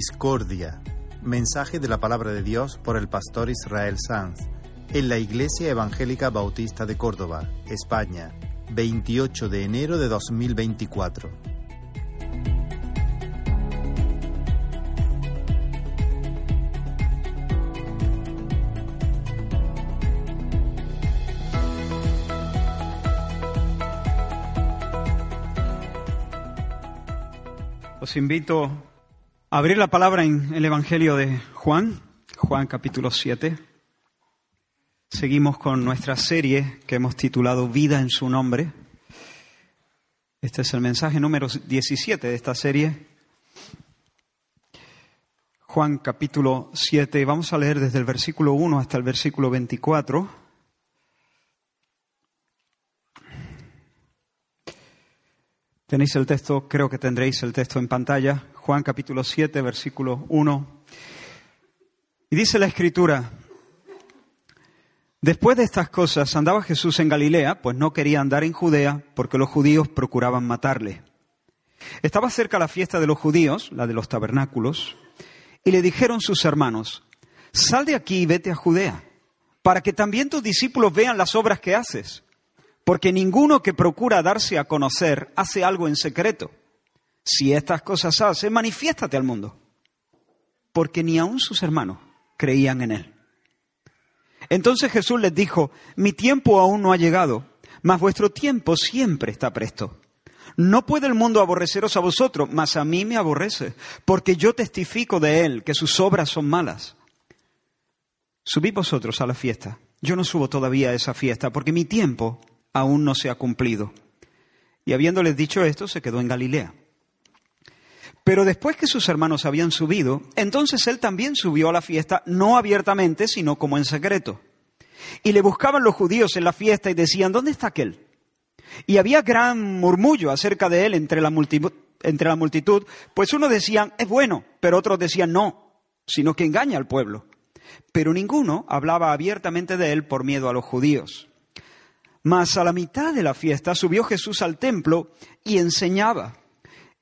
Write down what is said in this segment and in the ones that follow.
Discordia. Mensaje de la palabra de Dios por el pastor Israel Sanz en la Iglesia Evangélica Bautista de Córdoba, España, 28 de enero de 2024. Os invito abrir la palabra en el Evangelio de Juan, Juan capítulo 7. Seguimos con nuestra serie que hemos titulado Vida en su nombre. Este es el mensaje número 17 de esta serie. Juan capítulo 7, vamos a leer desde el versículo 1 hasta el versículo 24. Tenéis el texto, creo que tendréis el texto en pantalla, Juan capítulo 7, versículo 1. Y dice la escritura, después de estas cosas andaba Jesús en Galilea, pues no quería andar en Judea porque los judíos procuraban matarle. Estaba cerca la fiesta de los judíos, la de los tabernáculos, y le dijeron sus hermanos, sal de aquí y vete a Judea, para que también tus discípulos vean las obras que haces porque ninguno que procura darse a conocer hace algo en secreto. Si estas cosas hace, manifiéstate al mundo. Porque ni aun sus hermanos creían en él. Entonces Jesús les dijo, mi tiempo aún no ha llegado, mas vuestro tiempo siempre está presto. No puede el mundo aborreceros a vosotros, mas a mí me aborrece, porque yo testifico de él que sus obras son malas. Subid vosotros a la fiesta. Yo no subo todavía a esa fiesta, porque mi tiempo aún no se ha cumplido. Y habiéndoles dicho esto, se quedó en Galilea. Pero después que sus hermanos habían subido, entonces él también subió a la fiesta, no abiertamente, sino como en secreto. Y le buscaban los judíos en la fiesta y decían, ¿dónde está aquel? Y había gran murmullo acerca de él entre la, multitud, entre la multitud, pues unos decían, es bueno, pero otros decían, no, sino que engaña al pueblo. Pero ninguno hablaba abiertamente de él por miedo a los judíos. Mas a la mitad de la fiesta subió Jesús al templo y enseñaba.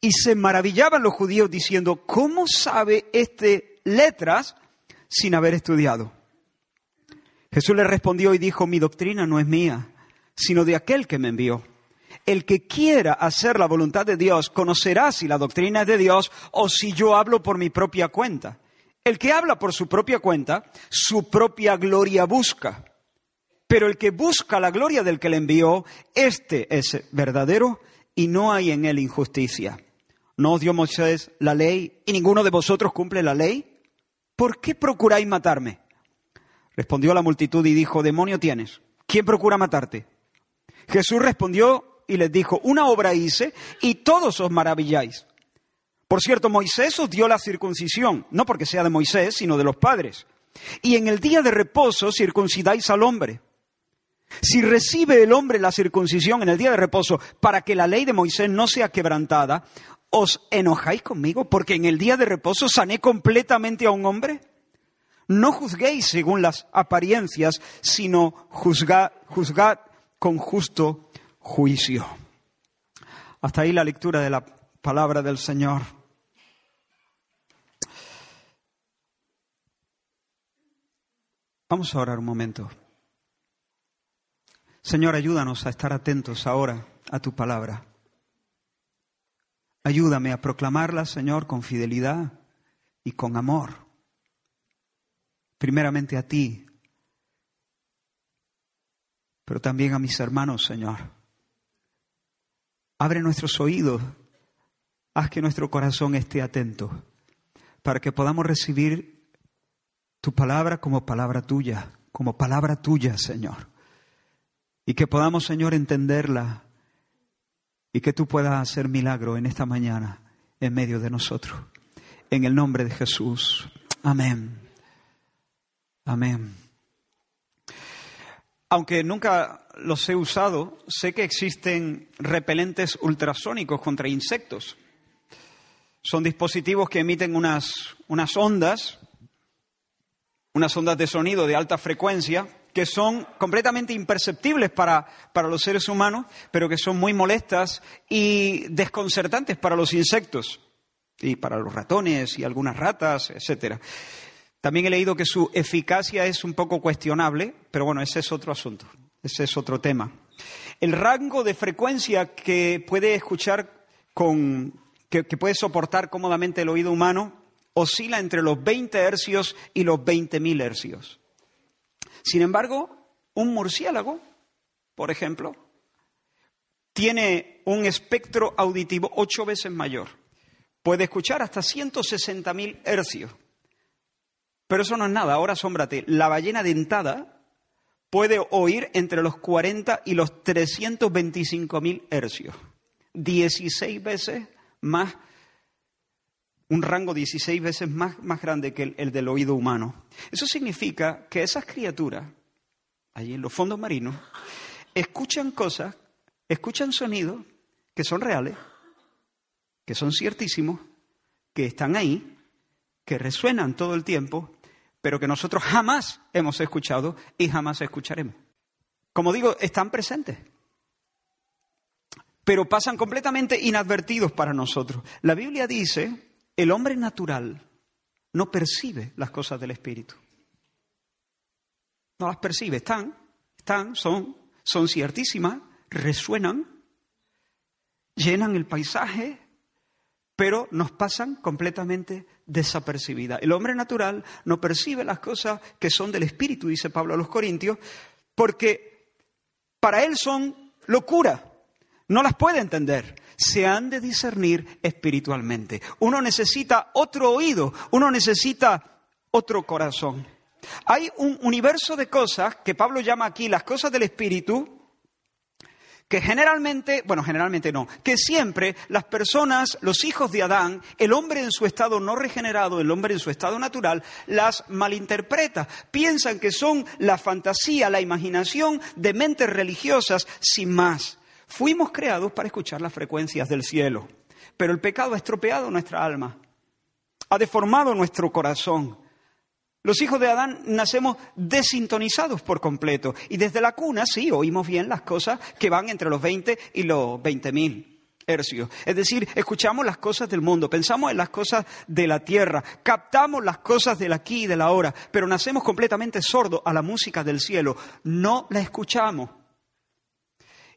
Y se maravillaban los judíos diciendo, ¿cómo sabe este letras sin haber estudiado? Jesús le respondió y dijo, mi doctrina no es mía, sino de aquel que me envió. El que quiera hacer la voluntad de Dios conocerá si la doctrina es de Dios o si yo hablo por mi propia cuenta. El que habla por su propia cuenta, su propia gloria busca pero el que busca la gloria del que le envió, este es verdadero y no hay en él injusticia. ¿No dio Moisés la ley y ninguno de vosotros cumple la ley? ¿Por qué procuráis matarme? Respondió la multitud y dijo, demonio tienes. ¿Quién procura matarte? Jesús respondió y les dijo, una obra hice y todos os maravilláis. Por cierto, Moisés os dio la circuncisión, no porque sea de Moisés, sino de los padres. Y en el día de reposo circuncidáis al hombre. Si recibe el hombre la circuncisión en el día de reposo para que la ley de Moisés no sea quebrantada, ¿os enojáis conmigo porque en el día de reposo sané completamente a un hombre? No juzguéis según las apariencias, sino juzgad, juzgad con justo juicio. Hasta ahí la lectura de la palabra del Señor. Vamos a orar un momento. Señor, ayúdanos a estar atentos ahora a tu palabra. Ayúdame a proclamarla, Señor, con fidelidad y con amor. Primeramente a ti, pero también a mis hermanos, Señor. Abre nuestros oídos, haz que nuestro corazón esté atento, para que podamos recibir tu palabra como palabra tuya, como palabra tuya, Señor y que podamos, Señor, entenderla y que tú puedas hacer milagro en esta mañana en medio de nosotros. En el nombre de Jesús. Amén. Amén. Aunque nunca los he usado, sé que existen repelentes ultrasónicos contra insectos. Son dispositivos que emiten unas, unas ondas, unas ondas de sonido de alta frecuencia, que son completamente imperceptibles para, para, los seres humanos, pero que son muy molestas y desconcertantes para los insectos. y para los ratones y algunas ratas, etcétera. También he leído que su eficacia es un poco cuestionable, pero bueno, ese es otro asunto, ese es otro tema. El rango de frecuencia que puede escuchar con, que, puede soportar cómodamente el oído humano oscila entre los 20 hercios y los 20.000 hercios. Sin embargo, un murciélago, por ejemplo, tiene un espectro auditivo ocho veces mayor. Puede escuchar hasta 160.000 hercios. Pero eso no es nada. Ahora asómbrate. La ballena dentada puede oír entre los 40 y los 325.000 hercios. 16 veces más, un rango 16 veces más, más grande que el, el del oído humano. Eso significa que esas criaturas, allí en los fondos marinos, escuchan cosas, escuchan sonidos que son reales, que son ciertísimos, que están ahí, que resuenan todo el tiempo, pero que nosotros jamás hemos escuchado y jamás escucharemos. Como digo, están presentes pero pasan completamente inadvertidos para nosotros. La Biblia dice, el hombre natural no percibe las cosas del Espíritu. No las percibe, están, están, son, son ciertísimas, resuenan, llenan el paisaje, pero nos pasan completamente desapercibidas. El hombre natural no percibe las cosas que son del Espíritu, dice Pablo a los Corintios, porque para él son locura no las puede entender. Se han de discernir espiritualmente. Uno necesita otro oído, uno necesita otro corazón. Hay un universo de cosas que Pablo llama aquí las cosas del espíritu, que generalmente, bueno, generalmente no, que siempre las personas, los hijos de Adán, el hombre en su estado no regenerado, el hombre en su estado natural, las malinterpreta. Piensan que son la fantasía, la imaginación de mentes religiosas sin más. Fuimos creados para escuchar las frecuencias del cielo, pero el pecado ha estropeado nuestra alma, ha deformado nuestro corazón. Los hijos de Adán nacemos desintonizados por completo y desde la cuna sí oímos bien las cosas que van entre los 20 y los 20 mil hercios. Es decir, escuchamos las cosas del mundo, pensamos en las cosas de la tierra, captamos las cosas del aquí y del ahora, pero nacemos completamente sordos a la música del cielo, no la escuchamos.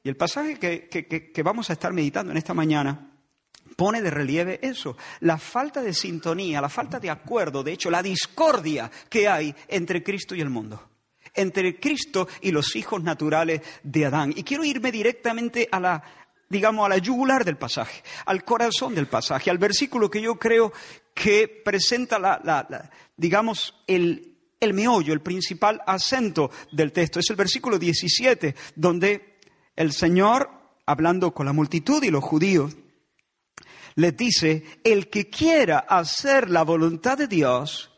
Y el pasaje que, vamos a estar meditando en esta mañana pone de relieve eso, la falta de sintonía, la falta de acuerdo, de hecho, la discordia que hay entre Cristo y el mundo, entre Cristo y los hijos naturales de Adán. Y quiero irme directamente a la, digamos, a la yugular del pasaje, al corazón del pasaje, al versículo que yo creo que presenta la, digamos, el, el meollo, el principal acento del texto. Es el versículo 17, donde el Señor, hablando con la multitud y los judíos, les dice, el que quiera hacer la voluntad de Dios,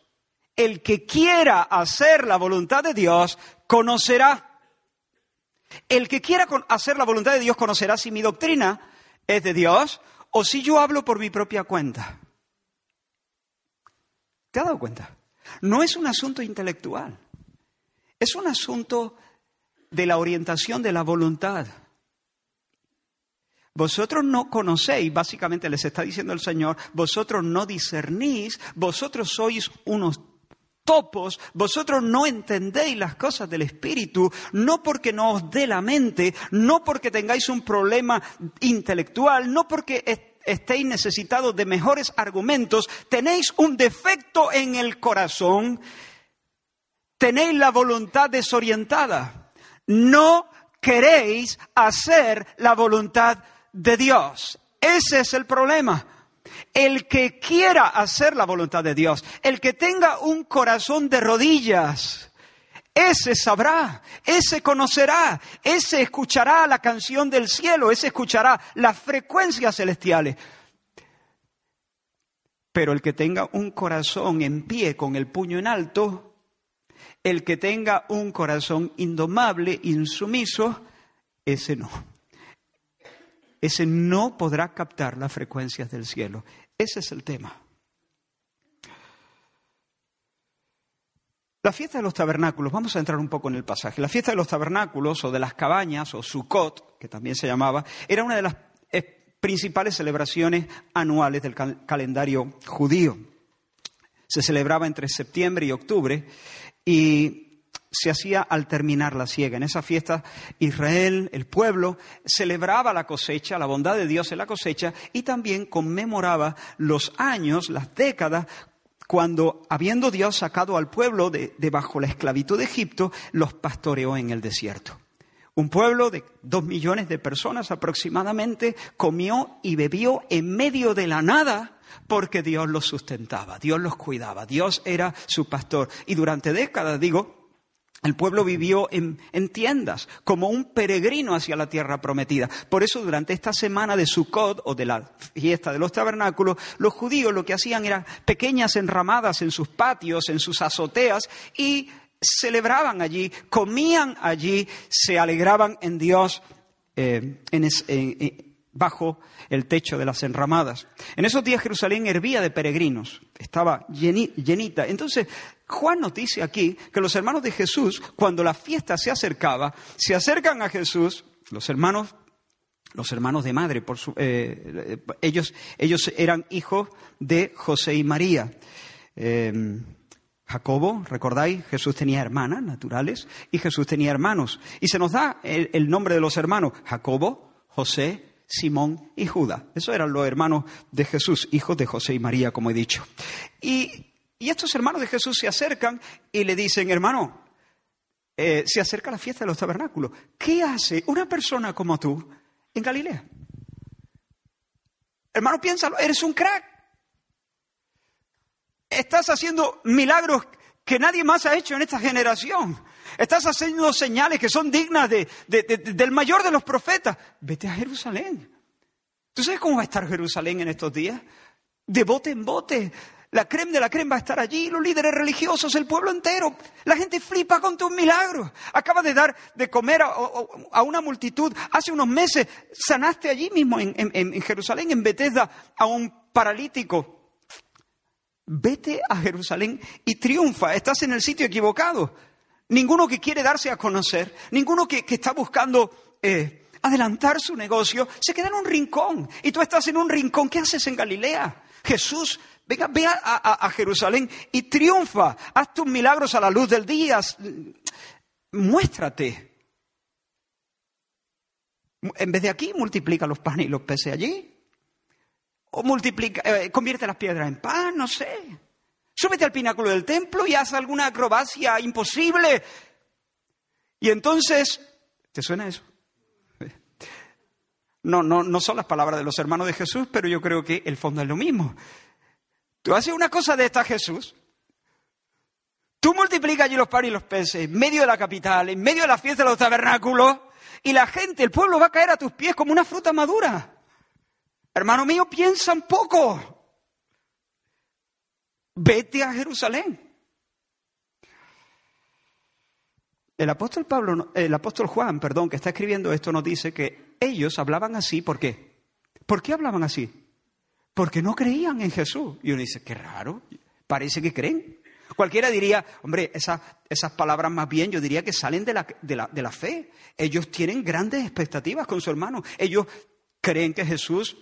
el que quiera hacer la voluntad de Dios, conocerá. El que quiera hacer la voluntad de Dios conocerá si mi doctrina es de Dios o si yo hablo por mi propia cuenta. ¿Te has dado cuenta? No es un asunto intelectual, es un asunto de la orientación de la voluntad. Vosotros no conocéis, básicamente les está diciendo el Señor, vosotros no discernís, vosotros sois unos topos, vosotros no entendéis las cosas del Espíritu, no porque no os dé la mente, no porque tengáis un problema intelectual, no porque estéis necesitados de mejores argumentos, tenéis un defecto en el corazón, tenéis la voluntad desorientada no queréis hacer la voluntad de Dios. Ese es el problema. El que quiera hacer la voluntad de Dios, el que tenga un corazón de rodillas, ese sabrá, ese conocerá, ese escuchará la canción del cielo, ese escuchará las frecuencias celestiales. Pero el que tenga un corazón en pie con el puño en alto, el que tenga un corazón indomable, insumiso, ese no. Ese no podrá captar las frecuencias del cielo. Ese es el tema. La fiesta de los tabernáculos, vamos a entrar un poco en el pasaje. La fiesta de los tabernáculos o de las cabañas o Sukkot, que también se llamaba, era una de las principales celebraciones anuales del calendario judío. Se celebraba entre septiembre y octubre y se hacía al terminar la siega. En esa fiesta Israel, el pueblo, celebraba la cosecha, la bondad de Dios en la cosecha y también conmemoraba los años, las décadas cuando, habiendo Dios sacado al pueblo de, bajo la esclavitud de Egipto, los pastoreó en el desierto. Un pueblo de dos millones de personas aproximadamente comió y bebió en medio de la nada porque Dios los sustentaba, Dios los cuidaba, Dios era su pastor. Y durante décadas, digo, el pueblo vivió en, tiendas, como un peregrino hacia la tierra prometida. Por eso, durante esta semana de Sukkot, o de la fiesta de los tabernáculos, los judíos lo que hacían eran pequeñas enramadas en sus patios, en sus azoteas, y celebraban allí, comían allí, se alegraban en Dios eh, bajo el techo de las enramadas. En esos días Jerusalén hervía de peregrinos, estaba llenita. Entonces, Juan nos dice aquí que los hermanos de Jesús, cuando la fiesta se acercaba, se acercan a Jesús, los hermanos, los hermanos de madre, por eh, ellos, ellos eran hijos de José y María. Em, Jacobo, recordáis, Jesús tenía hermanas naturales y Jesús tenía hermanos. Y se nos da el, nombre de los hermanos, Jacobo, José, Simón y Judas. Esos eran los hermanos de Jesús, hijos de José y María, como he dicho. Y estos hermanos de Jesús se acercan y le dicen, hermano, eh, se acerca la fiesta de los tabernáculos. ¿Qué hace una persona como tú en Galilea? Hermano, piénsalo, eres un crack. Estás haciendo milagros que nadie más ha hecho en esta generación. Estás haciendo señales que son dignas del mayor de los profetas. Vete a Jerusalén. ¿Tú sabes cómo va a estar Jerusalén en estos días? De bote en bote. La crema de la crema va a estar allí, los líderes religiosos, el pueblo entero. La gente flipa con tus milagros. Acaba de dar de comer a, una multitud. Hace unos meses sanaste allí mismo en, en Jerusalén, en Bethesda, a un paralítico. Vete a Jerusalén y triunfa. Estás en el sitio equivocado. Ninguno que quiere darse a conocer, ninguno que, está buscando eh, adelantar su negocio, se queda en un rincón. Y tú estás en un rincón. ¿Qué haces en Galilea? Jesús Venga, ve a, Jerusalén y triunfa. Haz tus milagros a la luz del día. Muéstrate. En vez de aquí, multiplica los panes y los peces allí. O multiplica, eh, convierte las piedras en pan, no sé. Súbete al pináculo del templo y haz alguna acrobacia imposible. Y entonces, ¿te suena eso? No, no, no son las palabras de los hermanos de Jesús, pero yo creo que el fondo es lo mismo. Tú haces una cosa de esta, Jesús. Tú multiplicas allí los panes y los peces, en medio de la capital, en medio de la fiesta de los tabernáculos, y la gente, el pueblo va a caer a tus pies como una fruta madura. Hermano mío, piensa un poco. Vete a Jerusalén. El apóstol Pablo, el apóstol Juan, perdón, que está escribiendo esto, nos dice que ellos hablaban así, ¿por qué? ¿Por qué hablaban así? porque no creían en Jesús. Y uno dice, qué raro, parece que creen. Cualquiera diría, hombre, esas, esas palabras más bien yo diría que salen de la, de, la, de la fe. Ellos tienen grandes expectativas con su hermano. Ellos creen que Jesús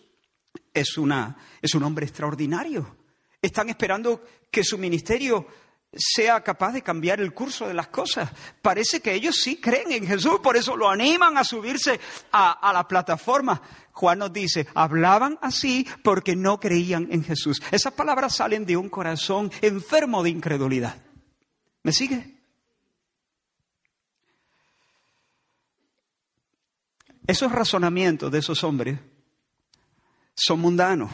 es, una, es un hombre extraordinario. Están esperando que su ministerio sea capaz de cambiar el curso de las cosas. Parece que ellos sí creen en Jesús, por eso lo animan a subirse a, la plataforma. Juan nos dice, hablaban así porque no creían en Jesús. Esas palabras salen de un corazón enfermo de incredulidad. ¿Me sigue? Esos razonamientos de esos hombres son mundanos.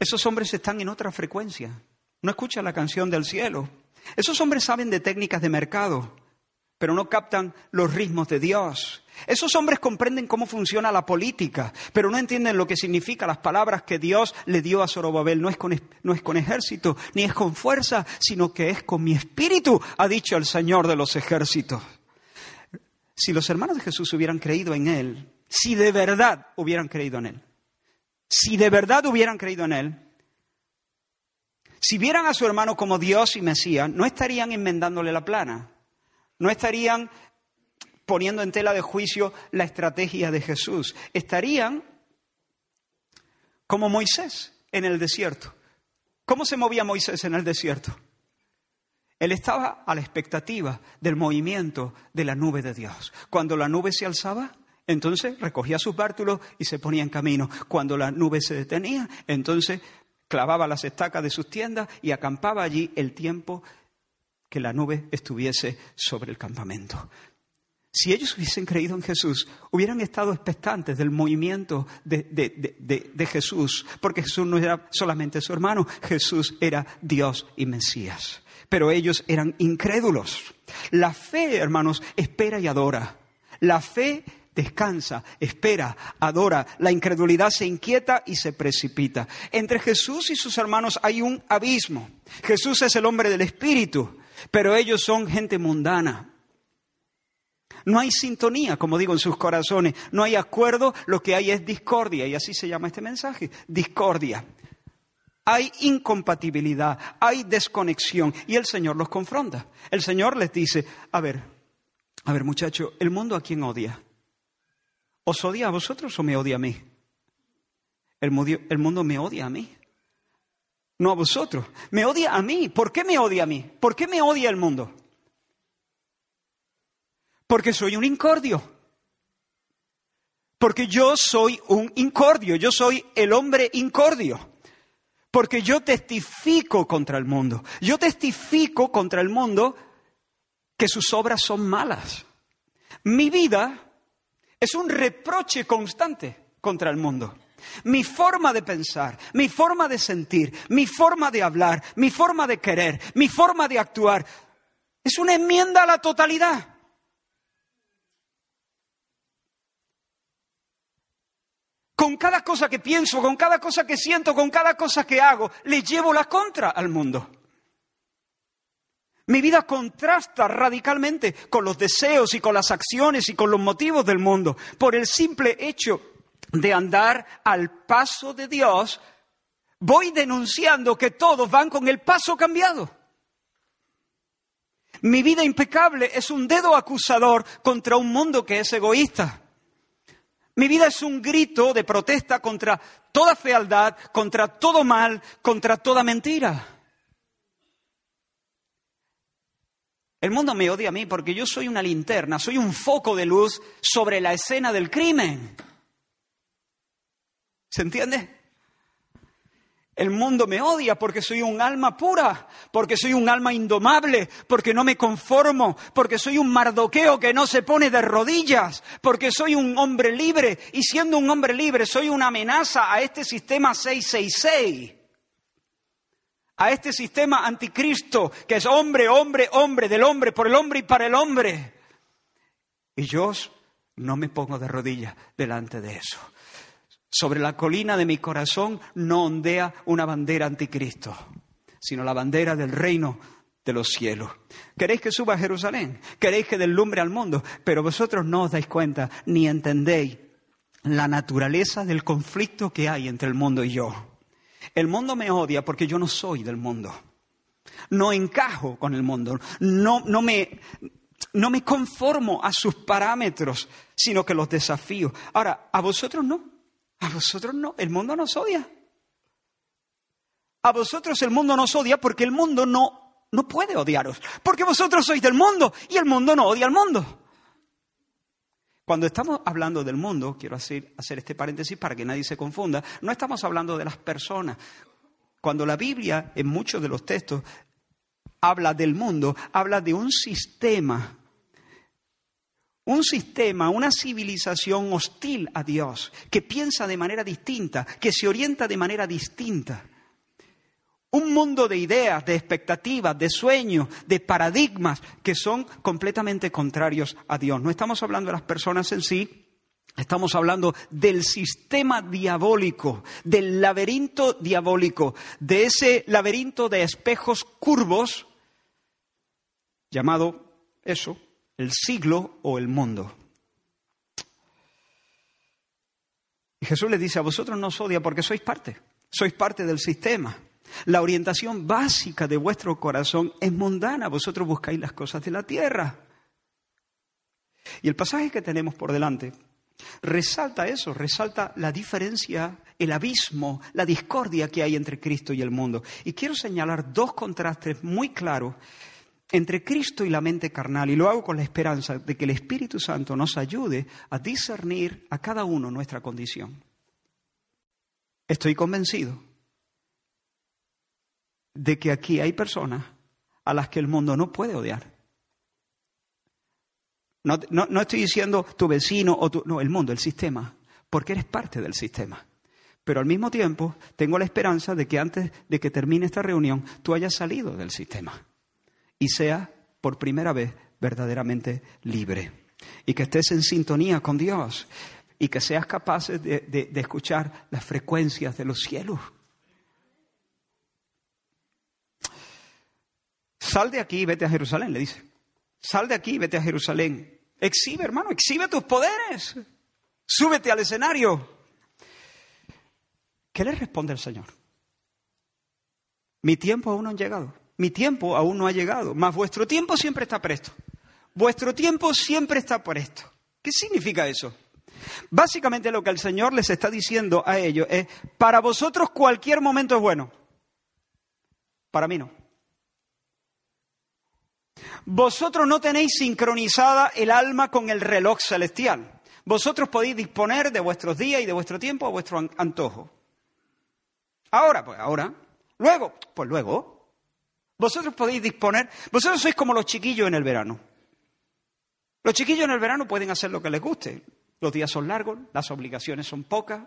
Esos hombres están en otra frecuencia. No escuchan la canción del cielo. Esos hombres saben de técnicas de mercado, pero no captan los ritmos de Dios. Esos hombres comprenden cómo funciona la política, pero no entienden lo que significan las palabras que Dios le dio a Zorobabel. No es, con, no es con ejército, ni es con fuerza, sino que es con mi espíritu, ha dicho el Señor de los ejércitos. Si los hermanos de Jesús hubieran creído en Él, si de verdad hubieran creído en Él, si de verdad hubieran creído en Él, si vieran a su hermano como Dios y Mesías, no estarían enmendándole la plana, no estarían poniendo en tela de juicio la estrategia de Jesús, estarían como Moisés en el desierto. ¿Cómo se movía Moisés en el desierto? Él estaba a la expectativa del movimiento de la nube de Dios. Cuando la nube se alzaba, entonces recogía sus bártulos y se ponía en camino. Cuando la nube se detenía, entonces clavaba las estacas de sus tiendas y acampaba allí el tiempo que la nube estuviese sobre el campamento. Si ellos hubiesen creído en Jesús, hubieran estado expectantes del movimiento de, Jesús, porque Jesús no era solamente su hermano, Jesús era Dios y Mesías. Pero ellos eran incrédulos. La fe, hermanos, espera y adora. La fe descansa, espera, adora. La incredulidad se inquieta y se precipita. Entre Jesús y sus hermanos hay un abismo. Jesús es el hombre del Espíritu, pero ellos son gente mundana. No hay sintonía, como digo, en sus corazones. No hay acuerdo, lo que hay es discordia. Y así se llama este mensaje, discordia. Hay incompatibilidad, hay desconexión. Y el Señor los confronta. El Señor les dice, a ver, a ver muchacho, ¿el mundo a quién odia? ¿Os odia a vosotros o me odia a mí? El, el mundo me odia a mí. No a vosotros. Me odia a mí. ¿Por qué me odia a mí? ¿Por qué me odia el mundo? Porque soy un incordio. Porque yo soy un incordio, yo soy el hombre incordio. Porque yo testifico contra el mundo. Yo testifico contra el mundo que sus obras son malas. Mi vida es un reproche constante contra el mundo. Mi forma de pensar, mi forma de sentir, mi forma de hablar, mi forma de querer, mi forma de actuar, es una enmienda a la totalidad. con cada cosa que pienso, con cada cosa que siento, con cada cosa que hago, le llevo la contra al mundo. Mi vida contrasta radicalmente con los deseos y con las acciones y con los motivos del mundo. Por el simple hecho de andar al paso de Dios, voy denunciando que todos van con el paso cambiado. Mi vida impecable es un dedo acusador contra un mundo que es egoísta. Mi vida es un grito de protesta contra toda fealdad, contra todo mal, contra toda mentira. El mundo me odia a mí porque yo soy una linterna, soy un foco de luz sobre la escena del crimen. ¿Se entiende? El mundo me odia porque soy un alma pura, porque soy un alma indomable, porque no me conformo, porque soy un mardoqueo que no se pone de rodillas, porque soy un hombre libre y siendo un hombre libre soy una amenaza a este sistema 666, a este sistema anticristo que es hombre, hombre, hombre, del hombre, por el hombre y para el hombre. Y yo no me pongo de rodillas delante de eso. Sobre la colina de mi corazón no ondea una bandera anticristo, sino la bandera del reino de los cielos. Queréis que suba a Jerusalén, queréis que deslumbre al mundo, pero vosotros no os dais cuenta ni entendéis la naturaleza del conflicto que hay entre el mundo y yo. El mundo me odia porque yo no soy del mundo. No encajo con el mundo. No, no, me, no me conformo a sus parámetros, sino que los desafío. Ahora, a vosotros no. A vosotros no, el mundo nos odia. A vosotros el mundo nos odia porque el mundo no, no puede odiaros. Porque vosotros sois del mundo y el mundo no odia al mundo. Cuando estamos hablando del mundo, quiero hacer, hacer este paréntesis para que nadie se confunda, no estamos hablando de las personas. Cuando la Biblia, en muchos de los textos, habla del mundo, habla de un sistema un sistema, una civilización hostil a Dios, que piensa de manera distinta, que se orienta de manera distinta. Un mundo de ideas, de expectativas, de sueños, de paradigmas que son completamente contrarios a Dios. No estamos hablando de las personas en sí, Estamos hablando del sistema diabólico, del laberinto diabólico, de ese laberinto de espejos curvos llamado eso, el siglo o el mundo. Y Jesús le dice, a vosotros no os odia porque sois parte, sois parte del sistema. La orientación básica de vuestro corazón es mundana, vosotros buscáis las cosas de la tierra. Y el pasaje que tenemos por delante resalta eso, resalta la diferencia, el abismo, la discordia que hay entre Cristo y el mundo. Y quiero señalar dos contrastes muy claros entre Cristo y la mente carnal, y lo hago con la esperanza de que el Espíritu Santo nos ayude a discernir a cada uno nuestra condición. Estoy convencido de que aquí hay personas a las que el mundo no puede odiar. No, estoy diciendo tu vecino o tu, no, el mundo, el sistema, porque eres parte del sistema. Pero al mismo tiempo tengo la esperanza de que antes de que termine esta reunión tú hayas salido del sistema y seas por primera vez verdaderamente libre y que estés en sintonía con Dios y que seas capaz de, de escuchar las frecuencias de los cielos. Sal de aquí y vete a Jerusalén, le dice. Sal de aquí y vete a Jerusalén. Exhibe, hermano, exhibe tus poderes. Súbete al escenario. ¿Qué le responde el Señor? Mi tiempo aún no ha llegado. Mi tiempo aún no ha llegado. Mas vuestro tiempo siempre está presto. Vuestro tiempo siempre está presto. ¿Qué significa eso? Básicamente lo que el Señor les está diciendo a ellos es, para vosotros cualquier momento es bueno. Para mí no. Vosotros no tenéis sincronizada el alma con el reloj celestial. Vosotros podéis disponer de vuestros días y de vuestro tiempo a vuestro antojo. Ahora, pues ahora. Luego, pues luego. Vosotros podéis disponer. Vosotros sois como los chiquillos en el verano. Los chiquillos en el verano pueden hacer lo que les guste. Los días son largos, las obligaciones son pocas,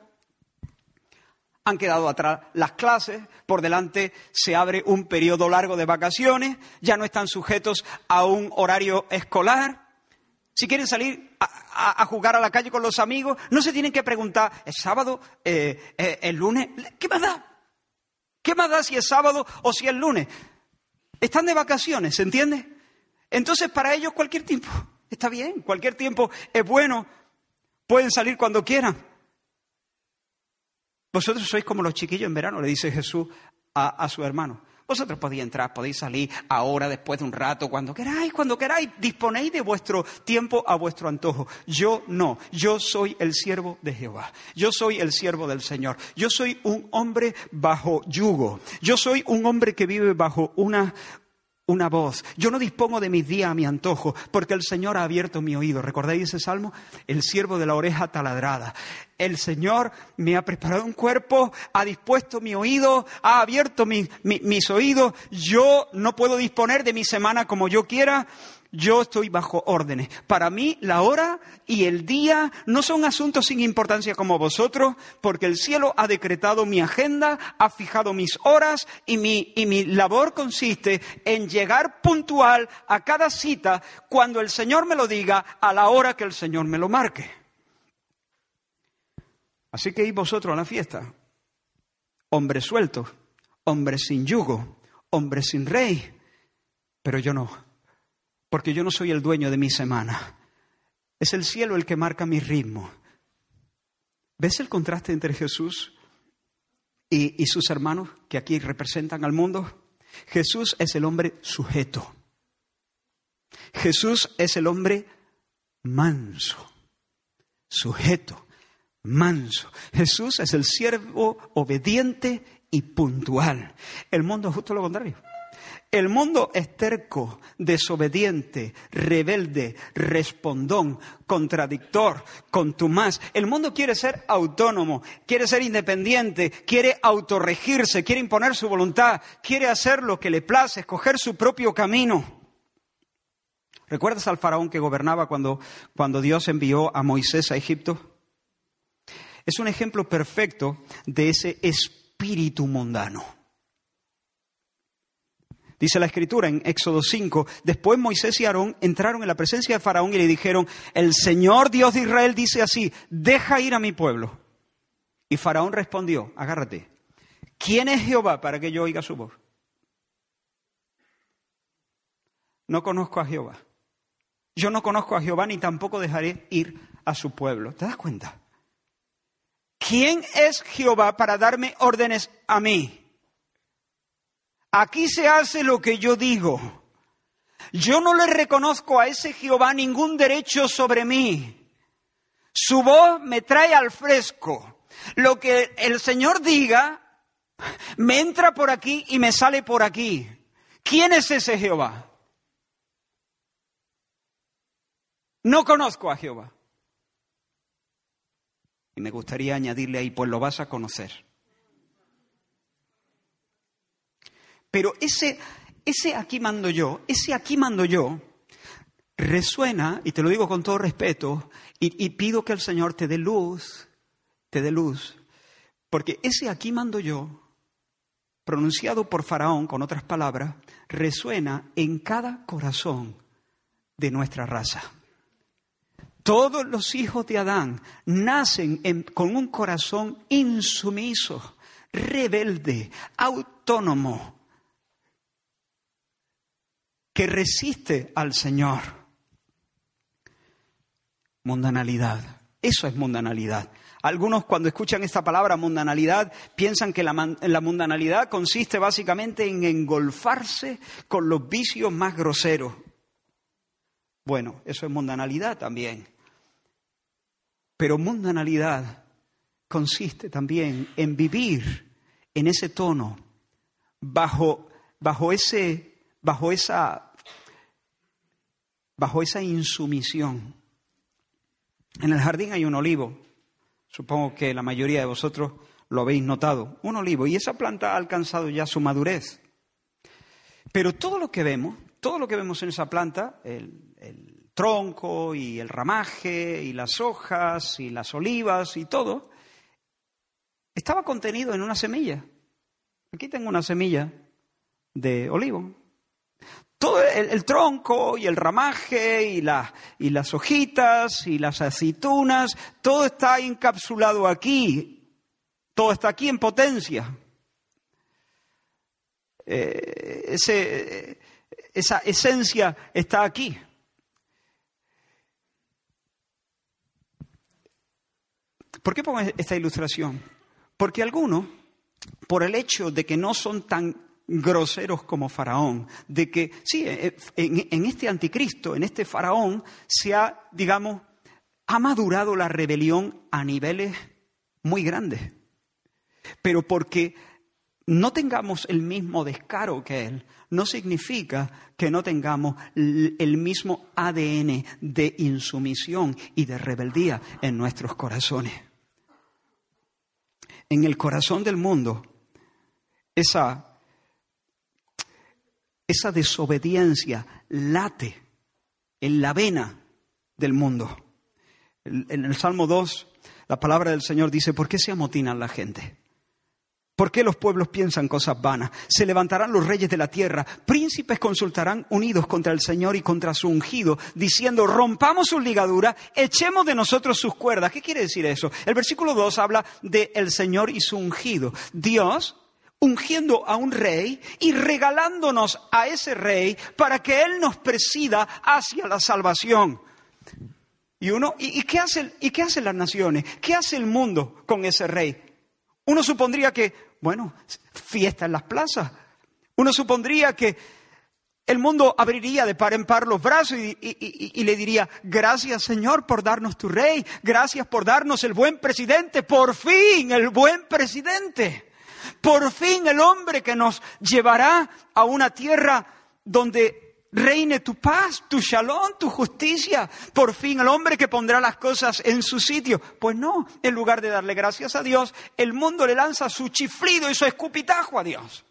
han quedado atrás las clases, por delante se abre un periodo largo de vacaciones, ya no están sujetos a un horario escolar. Si quieren salir a, jugar a la calle con los amigos, no se tienen que preguntar, ¿es sábado, eh, eh, el lunes? ¿Qué más da? ¿Qué más da si es sábado o si es lunes? Están de vacaciones, ¿se entiende? Entonces para ellos cualquier tiempo está bien, cualquier tiempo es bueno, pueden salir cuando quieran. Vosotros sois como los chiquillos en verano, le dice Jesús a, su hermano. Vosotros podéis entrar, podéis salir ahora, después de un rato, cuando queráis, cuando queráis. Disponéis de vuestro tiempo a vuestro antojo. Yo no. Yo soy el siervo de Jehová. Yo soy el siervo del Señor. Yo soy un hombre bajo yugo. Yo soy un hombre que vive bajo una, una voz. Yo no dispongo de mis días a mi antojo, porque el Señor ha abierto mi oído. ¿Recordáis ese salmo? El siervo de la oreja taladrada. El Señor me ha preparado un cuerpo, ha dispuesto mi oído, ha abierto mis oídos. Yo no puedo disponer de mi semana como yo quiera. Yo estoy bajo órdenes. Para mí la hora y el día no son asuntos sin importancia como vosotros, porque el cielo ha decretado mi agenda, ha fijado mis horas y mi, y mi labor consiste en llegar puntual a cada cita cuando el Señor me lo diga a la hora que el Señor me lo marque. Así que id vosotros a la fiesta, hombres sueltos, hombres sin yugo, hombres sin rey, pero yo no porque yo no soy el dueño de mi semana. Es el cielo el que marca mi ritmo. ¿Ves el contraste entre Jesús y, y, sus hermanos que aquí representan al mundo? Jesús es el hombre sujeto. Jesús es el hombre manso, sujeto, manso. Jesús es el siervo obediente y puntual. El mundo es justo lo contrario. El mundo es terco, desobediente, rebelde, respondón, contradictor, contumaz. El mundo quiere ser autónomo, quiere ser independiente, quiere autorregirse, quiere imponer su voluntad, quiere hacer lo que le place, escoger su propio camino. ¿Recuerdas al faraón que gobernaba cuando, cuando Dios envió a Moisés a Egipto? Es un ejemplo perfecto de ese espíritu mundano. Dice la escritura en Éxodo 5, después Moisés y Aarón entraron en la presencia de Faraón y le dijeron, el Señor Dios de Israel dice así, deja ir a mi pueblo. Y Faraón respondió, agárrate, ¿quién es Jehová para que yo oiga su voz? No conozco a Jehová. Yo no conozco a Jehová ni tampoco dejaré ir a su pueblo. ¿Te das cuenta? ¿Quién es Jehová para darme órdenes a mí? Aquí se hace lo que yo digo. Yo no le reconozco a ese Jehová ningún derecho sobre mí. Su voz me trae al fresco. Lo que el Señor diga me entra por aquí y me sale por aquí. ¿Quién es ese Jehová? No conozco a Jehová. Y me gustaría añadirle ahí, pues lo vas a conocer. Pero ese, ese aquí mando yo, ese aquí mando yo, resuena, y te lo digo con todo respeto, y, y pido que el Señor te dé luz, te dé luz, porque ese aquí mando yo, pronunciado por Faraón, con otras palabras, resuena en cada corazón de nuestra raza. Todos los hijos de Adán nacen con un corazón insumiso, rebelde, autónomo, que resiste al Señor. Mundanalidad. Eso es mundanalidad. Algunos cuando escuchan esta palabra mundanalidad piensan que la, mundanalidad consiste básicamente en engolfarse con los vicios más groseros. Bueno, eso es mundanalidad también. Pero mundanalidad consiste también en vivir en ese tono, bajo, bajo, ese, bajo, esa, bajo esa insumisión. En el jardín hay un olivo, supongo que la mayoría de vosotros lo habéis notado, un olivo, y esa planta ha alcanzado ya su madurez. Pero todo lo que vemos, todo lo que vemos en esa planta, el, el tronco y el ramaje y las hojas y las olivas y todo, estaba contenido en una semilla. Aquí tengo una semilla de olivo. Todo el, tronco y el ramaje y, y las hojitas y las aceitunas, todo está encapsulado aquí. Todo está aquí en potencia. Eh, esa esencia está aquí. ¿Por qué pongo esta ilustración? Porque algunos, por el hecho de que no son tan groseros como Faraón, de que, sí, eh, en, en este anticristo, en este Faraón, se ha, digamos, ha madurado la rebelión a niveles muy grandes. Pero porque no tengamos el mismo descaro que él, no significa que no tengamos el mismo ADN de insumisión y de rebeldía en nuestros corazones en el corazón del mundo esa, esa desobediencia late en la vena del mundo. En el Salmo 2, la palabra del Señor dice, ¿por qué se amotinan la gente? ¿Por qué los pueblos piensan cosas vanas? Se levantarán los reyes de la tierra, príncipes consultarán unidos contra el Señor y contra su ungido, diciendo, rompamos sus ligaduras, echemos de nosotros sus cuerdas. ¿Qué quiere decir eso? El versículo 2 habla de el Señor y su ungido. Dios ungiendo a un rey y regalándonos a ese rey para que Él nos presida hacia la salvación. Y uno, ¿y, qué, hace, ¿y qué hacen las naciones? ¿Qué hace el mundo con ese rey? Uno supondría que, bueno, fiesta en las plazas. Uno supondría que el mundo abriría de par en par los brazos y, le diría, gracias Señor por darnos tu rey, gracias por darnos el buen presidente, por fin el buen presidente, por fin el hombre que nos llevará a una tierra donde reine tu paz, tu shalom, tu justicia. Por fin el hombre que pondrá las cosas en su sitio. Pues no, en lugar de darle gracias a Dios, el mundo le lanza su chiflido y su escupitajo a Dios.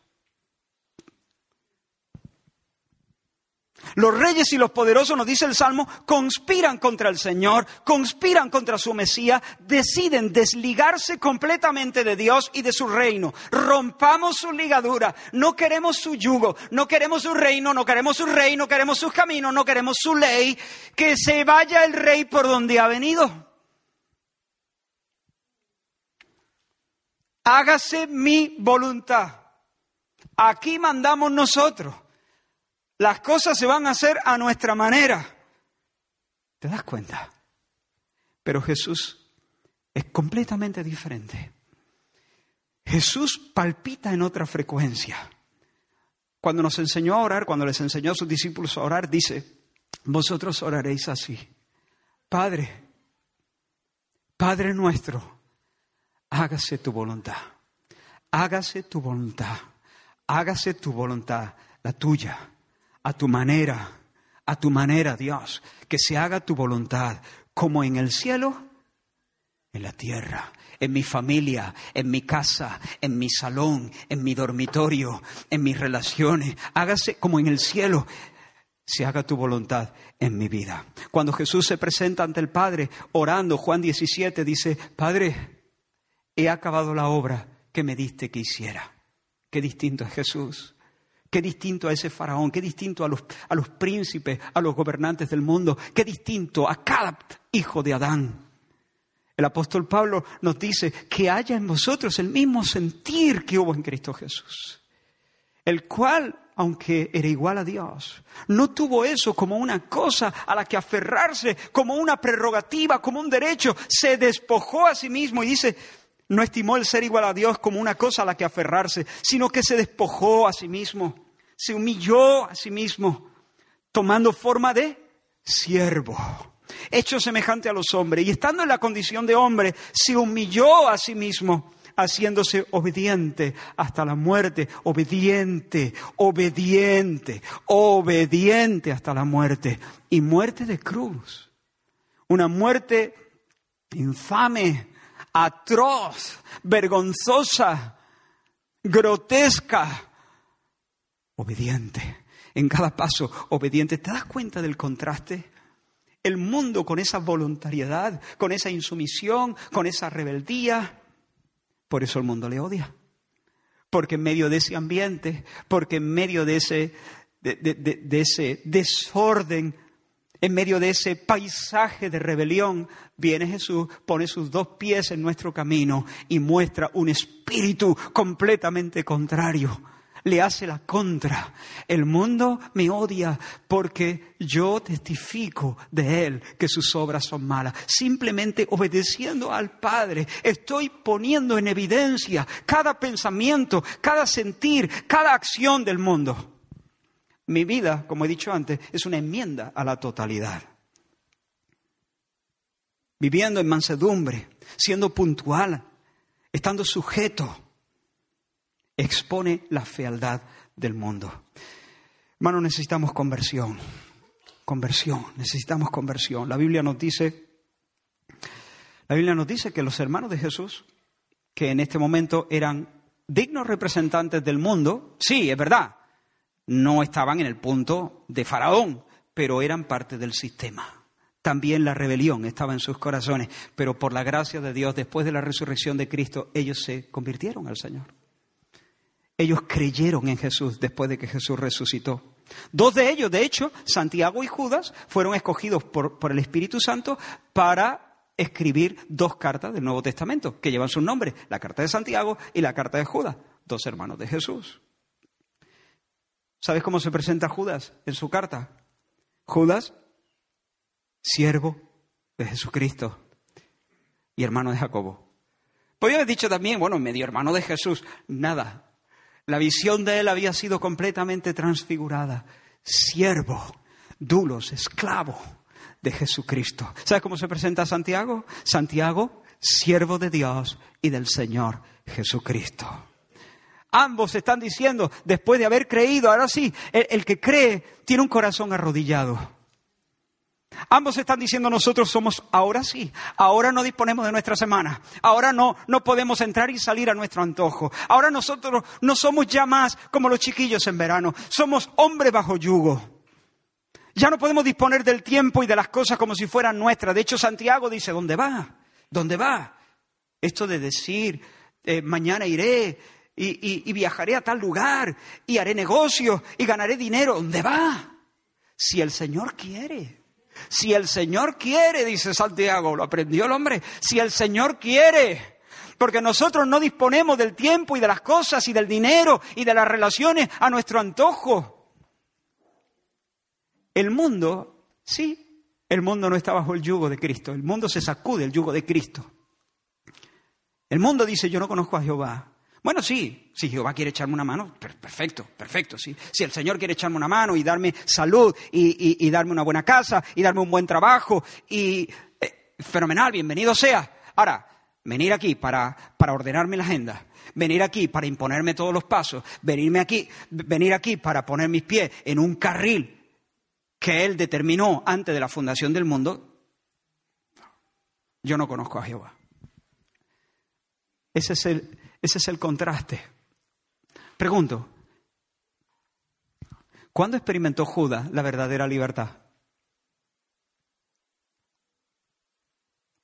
Los reyes y los poderosos, nos dice el Salmo, conspiran contra el Señor, conspiran contra su Mesías, deciden desligarse completamente de Dios y de su reino. Rompamos su ligadura, no queremos su yugo, no queremos su reino, no queremos su rey, no queremos sus caminos, no queremos su ley, que se vaya el rey por donde ha venido. Hágase mi voluntad. Aquí mandamos nosotros. Las cosas se van a hacer a nuestra manera. ¿Te das cuenta? Pero Jesús es completamente diferente. Jesús palpita en otra frecuencia. Cuando nos enseñó a orar, cuando les enseñó a sus discípulos a orar, dice, vosotros oraréis así. Padre, Padre nuestro, hágase tu voluntad, hágase tu voluntad, hágase tu voluntad, la tuya, a tu manera, a tu manera, Dios, que se haga tu voluntad, como en el cielo, en la tierra, en mi familia, en mi casa, en mi salón, en mi dormitorio, en mis relaciones. Hágase como en el cielo, se haga tu voluntad en mi vida. Cuando Jesús se presenta ante el Padre orando, Juan 17 dice, Padre, he acabado la obra que me diste que hiciera. Qué distinto es Jesús. Qué distinto a ese faraón, qué distinto a los, a los príncipes, a los gobernantes del mundo, qué distinto a cada hijo de Adán. El apóstol Pablo nos dice que haya en vosotros el mismo sentir que hubo en Cristo Jesús, el cual, aunque era igual a Dios, no tuvo eso como una cosa a la que aferrarse, como una prerrogativa, como un derecho, se despojó a sí mismo y dice, no estimó el ser igual a Dios como una cosa a la que aferrarse, sino que se despojó a sí mismo, se humilló a sí mismo, tomando forma de siervo, hecho semejante a los hombres, y estando en la condición de hombre, se humilló a sí mismo, haciéndose obediente hasta la muerte, obediente, obediente, obediente hasta la muerte, y muerte de cruz, una muerte infame, atroz, vergonzosa, grotesca, obediente. En cada paso, obediente. ¿Te das cuenta del contraste? El mundo con esa voluntariedad, con esa insumisión, con esa rebeldía. Por eso el mundo le odia. Porque en medio de ese ambiente, porque en medio de ese, de, de ese desorden en medio de ese paisaje de rebelión, viene Jesús, pone sus dos pies en nuestro camino y muestra un espíritu completamente contrario. Le hace la contra. El mundo me odia porque yo testifico de él que sus obras son malas. Simplemente obedeciendo al Padre, estoy poniendo en evidencia cada pensamiento, cada sentir, cada acción del mundo. Mi vida, como he dicho antes, es una enmienda a la totalidad. Viviendo en mansedumbre, siendo puntual, estando sujeto, expone la fealdad del mundo. Hermano, necesitamos conversión. Conversión, necesitamos conversión. La Biblia nos dice, la Biblia nos dice que los hermanos de Jesús, que en este momento eran dignos representantes del mundo, sí, es verdad, no estaban en el punto de Faraón, pero eran parte del sistema. También la rebelión estaba en sus corazones, pero por la gracia de Dios, después de la resurrección de Cristo, ellos se convirtieron al Señor. Ellos creyeron en Jesús después de que Jesús resucitó. Dos de ellos, de hecho, Santiago y Judas, fueron escogidos por, por el Espíritu Santo para escribir dos cartas del Nuevo Testamento, que llevan su nombre, la carta de Santiago y la carta de Judas, dos hermanos de Jesús. ¿Sabes cómo se presenta Judas en su carta? Judas, siervo de Jesucristo y hermano de Jacobo. Podría haber dicho también, bueno, medio hermano de Jesús. Nada. La visión de él había sido completamente transfigurada. Siervo, dulos, esclavo de Jesucristo. ¿Sabes cómo se presenta Santiago? Santiago, siervo de Dios y del Señor Jesucristo. Ambos están diciendo, después de haber creído, ahora sí, el, que cree tiene un corazón arrodillado. Ambos están diciendo nosotros somos ahora sí, ahora no disponemos de nuestra semana, ahora no, no podemos entrar y salir a nuestro antojo, ahora nosotros no somos ya más como los chiquillos en verano, somos hombres bajo yugo. Ya no podemos disponer del tiempo y de las cosas como si fueran nuestras. De hecho, Santiago dice, ¿dónde va? ¿Dónde va? Esto de decir, eh, mañana iré, y, viajaré a tal lugar y haré negocios y ganaré dinero. ¿Dónde va? Si el Señor quiere. Si el Señor quiere, dice Santiago, lo aprendió el hombre. Si el Señor quiere. Porque nosotros no disponemos del tiempo y de las cosas y del dinero y de las relaciones a nuestro antojo. El mundo, sí, el mundo no está bajo el yugo de Cristo. El mundo se sacude el yugo de Cristo. El mundo dice, yo no conozco a Jehová. Bueno, sí, si Jehová quiere echarme una mano, perfecto, perfecto, sí. Si el Señor quiere echarme una mano y darme salud y, darme una buena casa y darme un buen trabajo y eh, fenomenal, bienvenido sea. Ahora, venir aquí para, para ordenarme la agenda, venir aquí para imponerme todos los pasos, venirme aquí, venir aquí para poner mis pies en un carril que Él determinó antes de la fundación del mundo, yo no conozco a Jehová. Ese es el, ese es el contraste. Pregunto, ¿cuándo experimentó Judas la verdadera libertad?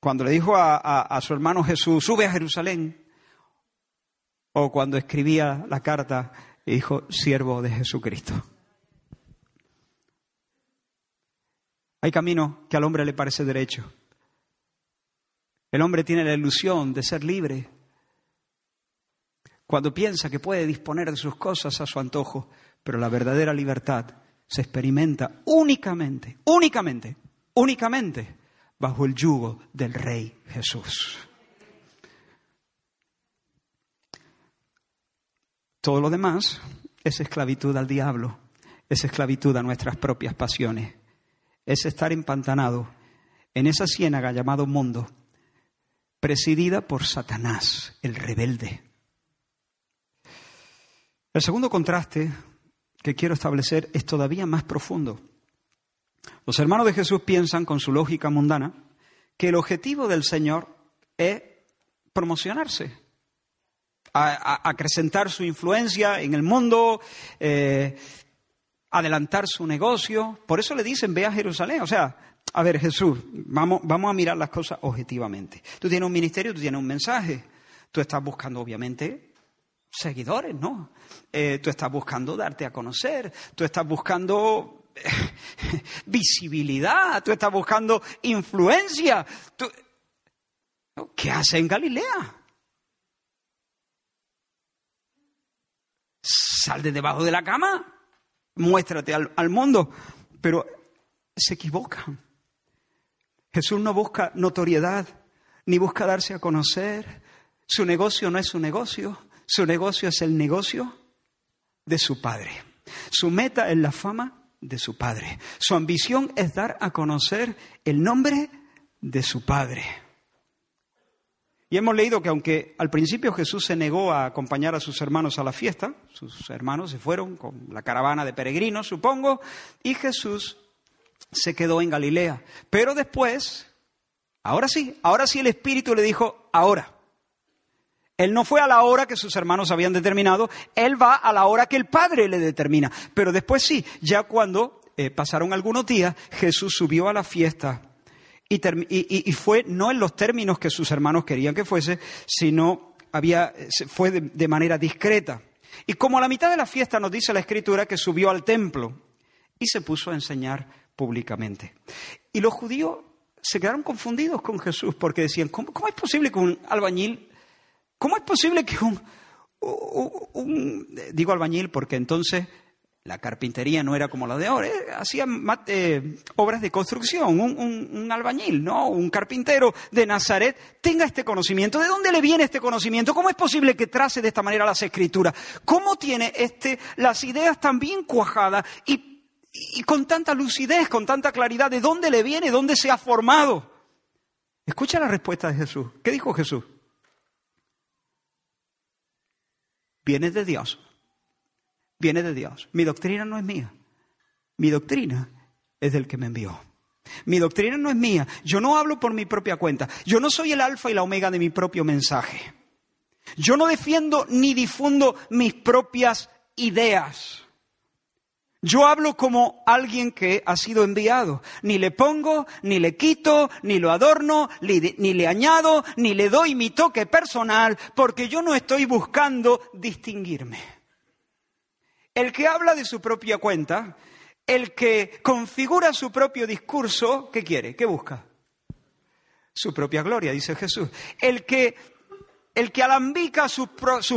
Cuando le dijo a, su hermano Jesús, sube a Jerusalén. O cuando escribía la carta y dijo, siervo de Jesucristo. Hay camino que al hombre le parece derecho. El hombre tiene la ilusión de ser libre. Cuando piensa que puede disponer de sus cosas a su antojo, pero la verdadera libertad se experimenta únicamente, únicamente, únicamente bajo el yugo del Rey Jesús. Todo lo demás es esclavitud al diablo, es esclavitud a nuestras propias pasiones, es estar empantanado en esa ciénaga llamado mundo, presidida por Satanás, el rebelde. El segundo contraste que quiero establecer es todavía más profundo. Los hermanos de Jesús piensan con su lógica mundana que el objetivo del Señor es promocionarse, acrecentar su influencia en el mundo, eh, adelantar su negocio. Por eso le dicen, ve a Jerusalén. O sea, a ver, Jesús, vamos, vamos a mirar las cosas objetivamente. Tú tienes un ministerio, tú tienes un mensaje. Tú estás buscando, obviamente, seguidores, ¿no? Eh, tú estás buscando darte a conocer. Tú estás buscando visibilidad, tú estás buscando influencia. ¿Qué hace en Galilea? Sal de debajo de la cama, muéstrate al, al mundo. Pero se equivocan. Jesús no busca notoriedad, ni busca darse a conocer. Su negocio no es su negocio, su negocio es el negocio de su Padre. Su meta es la fama de su Padre. Su ambición es dar a conocer el nombre de su Padre. Y hemos leído que aunque al principio Jesús se negó a acompañar a sus hermanos a la fiesta, sus hermanos se fueron con la caravana de peregrinos, supongo, y Jesús se quedó en Galilea. Pero después, ahora sí, ahora sí el Espíritu le dijo, ahora. Él no fue a la hora que sus hermanos habían determinado, él va a la hora que el Padre le determina. Pero después sí, ya cuando eh, pasaron algunos días, Jesús subió a la fiesta y, fue no en los términos que sus hermanos querían que fuese, sino había, fue de, manera discreta. Y como a la mitad de la fiesta nos dice la Escritura que subió al templo y se puso a enseñar públicamente. Y los judíos se quedaron confundidos con Jesús porque decían, cómo es posible que un albañil ¿Cómo es posible que un, digo albañil porque entonces la carpintería no era como la de ahora, eh, hacían eh, obras de construcción, un, albañil, ¿no? Un carpintero de Nazaret tenga este conocimiento. ¿De dónde le viene este conocimiento? ¿Cómo es posible que trace de esta manera las escrituras? ¿Cómo tiene este, las ideas tan bien cuajadas y con tanta lucidez, con tanta claridad? ¿De dónde le viene? ¿Dónde se ha formado? Escucha la respuesta de Jesús. ¿Qué dijo Jesús? Viene de Dios. Viene de Dios. Mi doctrina no es mía. Mi doctrina es del que me envió. Mi doctrina no es mía. Yo no hablo por mi propia cuenta. Yo no soy el alfa y la omega de mi propio mensaje. Yo no defiendo ni difundo mis propias ideas. Yo hablo como alguien que ha sido enviado. Ni le pongo, ni le quito, ni lo adorno, ni le añado, ni le doy mi toque personal, porque yo no estoy buscando distinguirme. El que habla de su propia cuenta, el que configura su propio discurso, ¿qué quiere? ¿Qué busca? Su propia gloria, dice Jesús. El que el que alambica sus,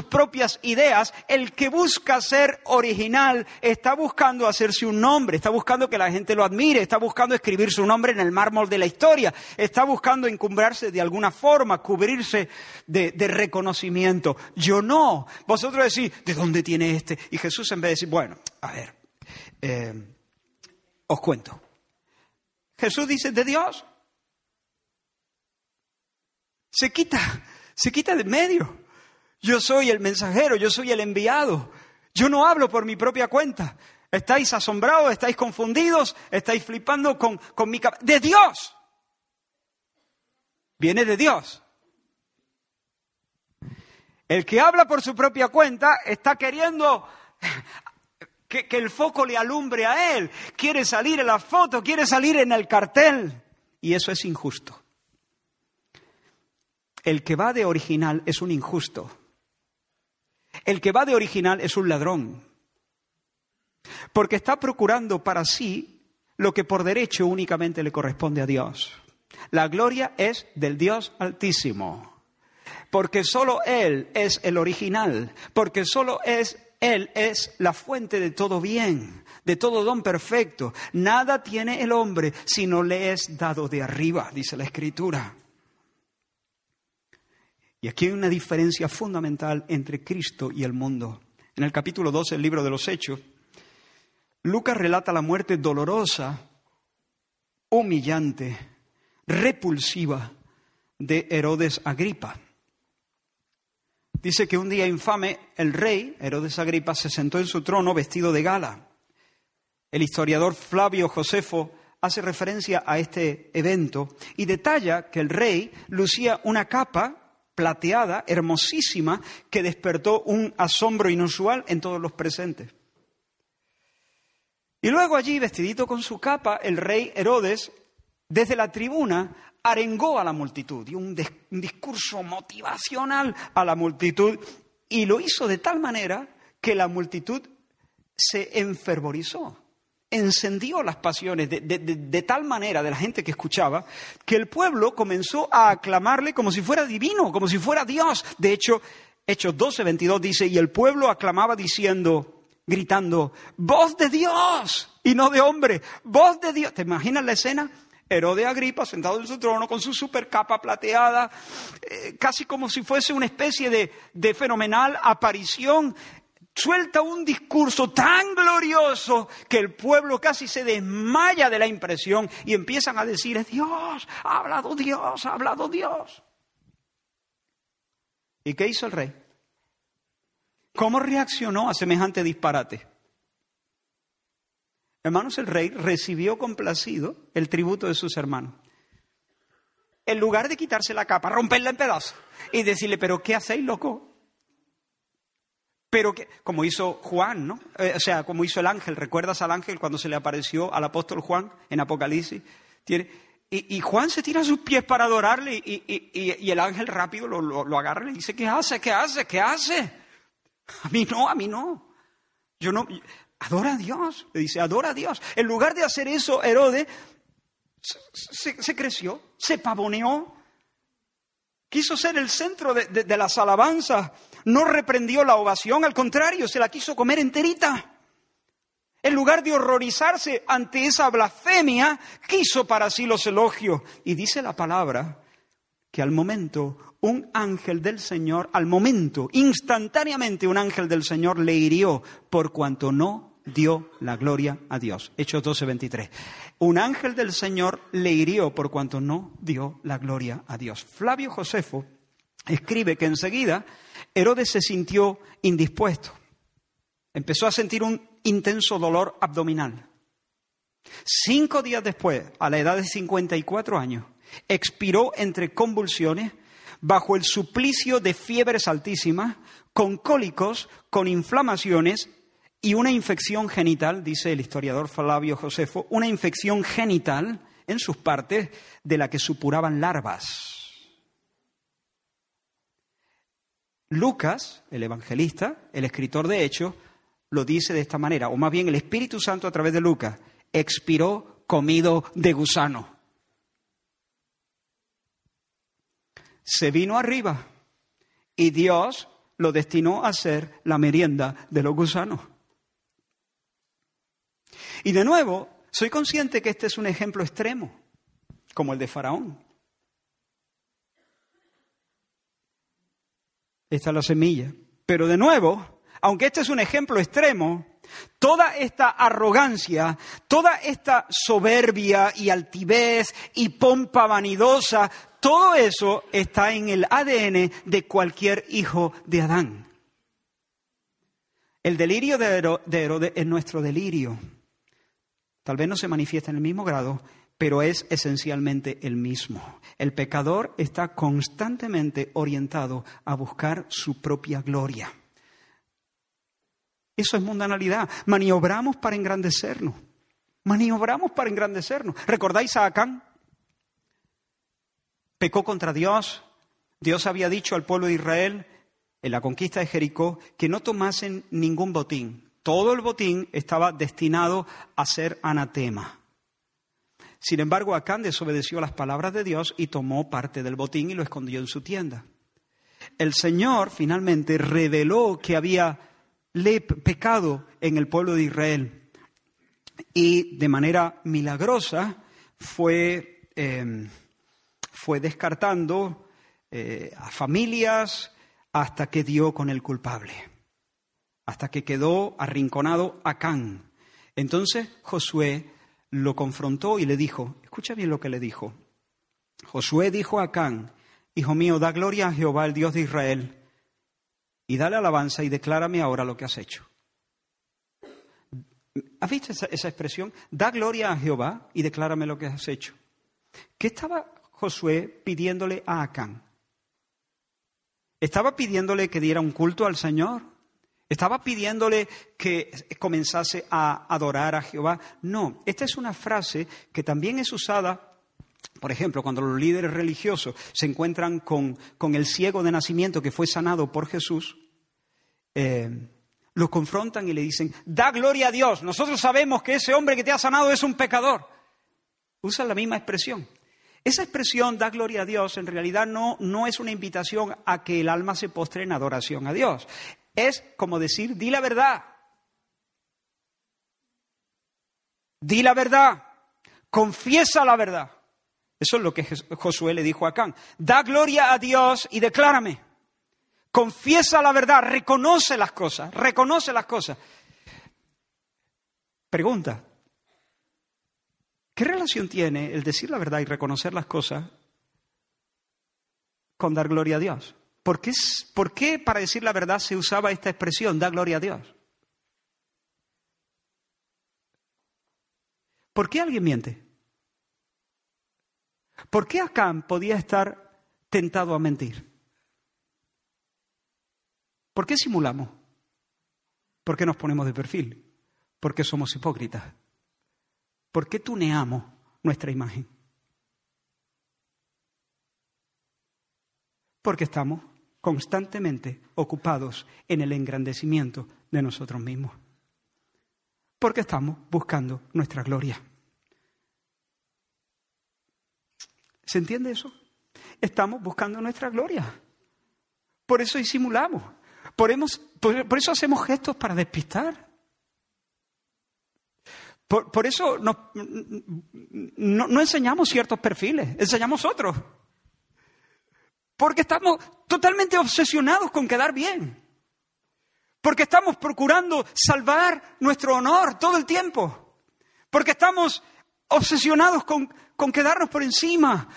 propias ideas, el que busca ser original, está buscando hacerse un nombre, está buscando que la gente lo admire, está buscando escribir su nombre en el mármol de la historia, está buscando encumbrarse de alguna forma, cubrirse de, reconocimiento. Yo no. Vosotros decís, ¿de dónde tiene este? Y Jesús en vez de decir, bueno, a ver, eh, os cuento. Jesús dice, de Dios. se quita, se quita de medio. Yo soy el mensajero, yo soy el enviado. Yo no hablo por mi propia cuenta. ¿Estáis asombrados? ¿Estáis confundidos? ¿Estáis flipando con, con mi cabeza? ¡De Dios! Viene de Dios. El que habla por su propia cuenta está queriendo que, que, el foco le alumbre a él. Quiere salir en la foto, quiere salir en el cartel. Y eso es injusto. El que va de original es un injusto. El que va de original es un ladrón. Porque está procurando para sí lo que por derecho únicamente le corresponde a Dios. La gloria es del Dios Altísimo. Porque solo Él es el original. Porque solo es Él es la fuente de todo bien, de todo don perfecto. Nada tiene el hombre si no le es dado de arriba, dice la Escritura. Y aquí hay una diferencia fundamental entre Cristo y el mundo. En el capítulo 12 del libro de los Hechos, Lucas relata la muerte dolorosa, humillante, repulsiva de Herodes Agripa. Dice que un día infame el rey, Herodes Agripa, se sentó en su trono vestido de gala. El historiador Flavio Josefo hace referencia a este evento y detalla que el rey lucía una capa plateada, hermosísima, que despertó un asombro inusual en todos los presentes. Y luego allí, vestidito con su capa, el rey Herodes, desde la tribuna, arengó a la multitud, dio un, un discurso motivacional a la multitud y lo hizo de tal manera que la multitud se enfervorizó encendió las pasiones de, tal manera de la gente que escuchaba que el pueblo comenzó a aclamarle como si fuera divino, como si fuera Dios. De hecho, Hechos 12, 22 dice, y el pueblo aclamaba diciendo, gritando, voz de Dios y no de hombre, voz de Dios. ¿Te imaginas la escena? Herodes Agripa sentado en su trono con su super capa plateada, eh, casi como si fuese una especie de, de fenomenal aparición suelta un discurso tan glorioso que el pueblo casi se desmaya de la impresión y empiezan a decir, Dios, ha hablado Dios, ha hablado Dios. ¿Y qué hizo el rey? ¿Cómo reaccionó a semejante disparate? Hermanos, el rey recibió complacido el tributo de sus hermanos. En lugar de quitarse la capa, romperla en pedazos y decirle, pero ¿qué hacéis, loco? Pero que, como hizo Juan, ¿no? Eh, o sea, como hizo el ángel. ¿Recuerdas al ángel cuando se le apareció al apóstol Juan en Apocalipsis? Tiene, y, Juan se tira a sus pies para adorarle y, el ángel rápido lo, agarra y le dice, ¿qué hace? ¿Qué hace? ¿Qué hace? A mí no, a mí no. Yo no. Adora a Dios. Le dice, adora a Dios. En lugar de hacer eso, Herodes se, creció, se pavoneó, quiso ser el centro de, de las alabanzas no reprendió la ovación, al contrario, se la quiso comer enterita. En lugar de horrorizarse ante esa blasfemia, quiso para sí los elogios. Y dice la palabra que al momento un ángel del Señor, al momento, instantáneamente un ángel del Señor le hirió por cuanto no dio la gloria a Dios. Hechos 12:23. Un ángel del Señor le hirió por cuanto no dio la gloria a Dios. Flavio Josefo escribe que enseguida Herodes se sintió indispuesto. Empezó a sentir un intenso dolor abdominal. Cinco días después, a la edad de 54 años, expiró entre convulsiones, bajo el suplicio de fiebres altísimas, con cólicos, con inflamaciones y una infección genital, dice el historiador Flavio Josefo, una infección genital en sus partes de la que supuraban larvas. Lucas, el evangelista, el escritor de Hechos, lo dice de esta manera, o más bien el Espíritu Santo a través de Lucas, expiró comido de gusano. Se vino arriba y Dios lo destinó a ser la merienda de los gusanos. Y de nuevo, soy consciente que este es un ejemplo extremo, como el de Faraón. Esta es la semilla. Pero de nuevo, aunque este es un ejemplo extremo, toda esta arrogancia, toda esta soberbia y altivez y pompa vanidosa, todo eso está en el ADN de cualquier hijo de Adán. El delirio de Herodes es nuestro delirio. Tal vez no se manifiesta en el mismo grado, pero es esencialmente el mismo. El pecador está constantemente orientado a buscar su propia gloria. Eso es mundanalidad. Maniobramos para engrandecernos. Maniobramos para engrandecernos. ¿Recordáis a Acán? Pecó contra Dios. Dios había dicho al pueblo de Israel en la conquista de Jericó que no tomasen ningún botín. Todo el botín estaba destinado a ser anatema. Sin embargo, Acán desobedeció las palabras de Dios y tomó parte del botín y lo escondió en su tienda. El Señor finalmente reveló que había pecado en el pueblo de Israel y de manera milagrosa fue, em, fue descartando eh, a familias hasta que dio con el culpable, hasta que quedó arrinconado Acán. Entonces Josué lo confrontó y le dijo, escucha bien lo que le dijo. Josué dijo a Acán, Hijo mío, da gloria a Jehová, el Dios de Israel, y dale alabanza y declárame ahora lo que has hecho. ¿Has visto esa, expresión? Da gloria a Jehová y declárame lo que has hecho. ¿Qué estaba Josué pidiéndole a Acán? ¿Estaba pidiéndole que diera un culto al Señor? ¿Estaba pidiéndole que comenzase a adorar a Jehová? No, esta es una frase que también es usada, por ejemplo, cuando los líderes religiosos se encuentran con, con el ciego de nacimiento que fue sanado por Jesús, eh, lo confrontan y le dicen, da gloria a Dios, nosotros sabemos que ese hombre que te ha sanado es un pecador. Usan la misma expresión. Esa expresión, da gloria a Dios, en realidad no, no es una invitación a que el alma se postre en adoración a Dios. Es como decir, di la verdad. Di la verdad. Confiesa la verdad. Eso es lo que Josué le dijo a Acán. Da gloria a Dios y declárame. Confiesa la verdad, reconoce las cosas, reconoce las cosas. Pregunta, ¿qué relación tiene el decir la verdad y reconocer las cosas con dar gloria a Dios? ¿Por qué, ¿Por qué, para decir la verdad se usaba esta expresión, da gloria a Dios? ¿Por qué alguien miente? ¿Por qué Acán podía estar tentado a mentir? ¿Por qué simulamos? ¿Por qué nos ponemos de perfil? ¿Por qué somos hipócritas? ¿Por qué tuneamos nuestra imagen? Porque estamos constantemente ocupados en el engrandecimiento de nosotros mismos. Porque estamos buscando nuestra gloria. ¿Se entiende eso? Estamos buscando nuestra gloria. Por eso disimulamos. Por, eso hacemos gestos para despistar. Por, eso no, no enseñamos ciertos perfiles, enseñamos otros. Porque estamos totalmente obsesionados con quedar bien. Porque estamos procurando salvar nuestro honor todo el tiempo. Porque estamos obsesionados con, con quedarnos por encima,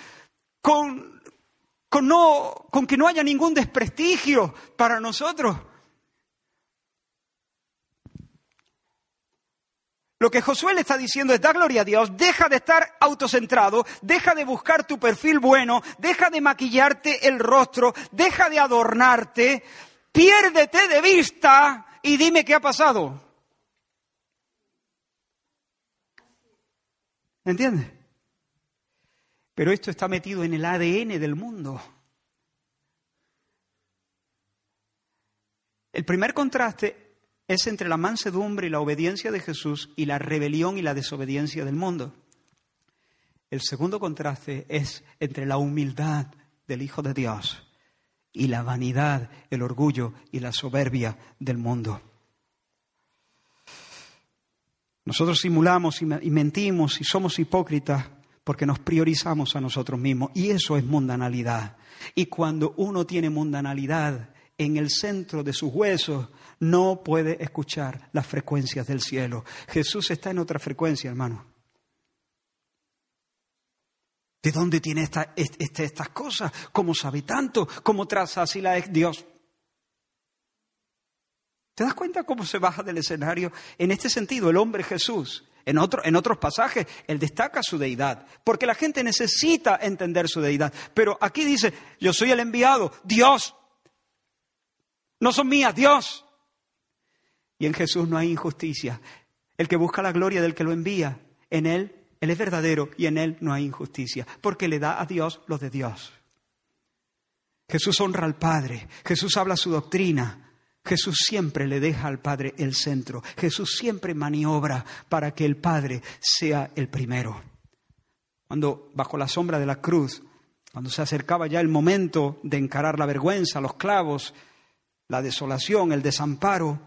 con, con, no, con que no haya ningún desprestigio para nosotros. Lo que Josué le está diciendo es, da gloria a Dios, deja de estar autocentrado, deja de buscar tu perfil bueno, deja de maquillarte el rostro, deja de adornarte, piérdete de vista y dime qué ha pasado. ¿Entiendes? Pero esto está metido en el ADN del mundo. El primer contraste es entre la mansedumbre y la obediencia de Jesús y la rebelión y la desobediencia del mundo. El segundo contraste es entre la humildad del Hijo de Dios y la vanidad, el orgullo y la soberbia del mundo. Nosotros simulamos y mentimos y somos hipócritas porque nos priorizamos a nosotros mismos y eso es mundanalidad. Y cuando uno tiene mundanalidad en el centro de sus huesos, no puede escuchar las frecuencias del cielo. Jesús está en otra frecuencia, hermano. ¿De dónde tiene esta, estas cosas? ¿Cómo sabe tanto? ¿Cómo traza así la Dios? ¿Te das cuenta cómo se baja del escenario? En este sentido, el hombre Jesús, en, en otros pasajes, él destaca su deidad, porque la gente necesita entender su deidad. Pero aquí dice, yo soy el enviado, Dios. No son mías, Dios. Y en Jesús no hay injusticia. El que busca la gloria del que lo envía, en él, él es verdadero y en él no hay injusticia, porque le da a Dios lo de Dios. Jesús honra al Padre, Jesús habla su doctrina, Jesús siempre le deja al Padre el centro. Jesús siempre maniobra para que el Padre sea el primero. Cuando bajo la sombra de la cruz, cuando se acercaba ya el momento de encarar la vergüenza, los clavos, la desolación, el desamparo,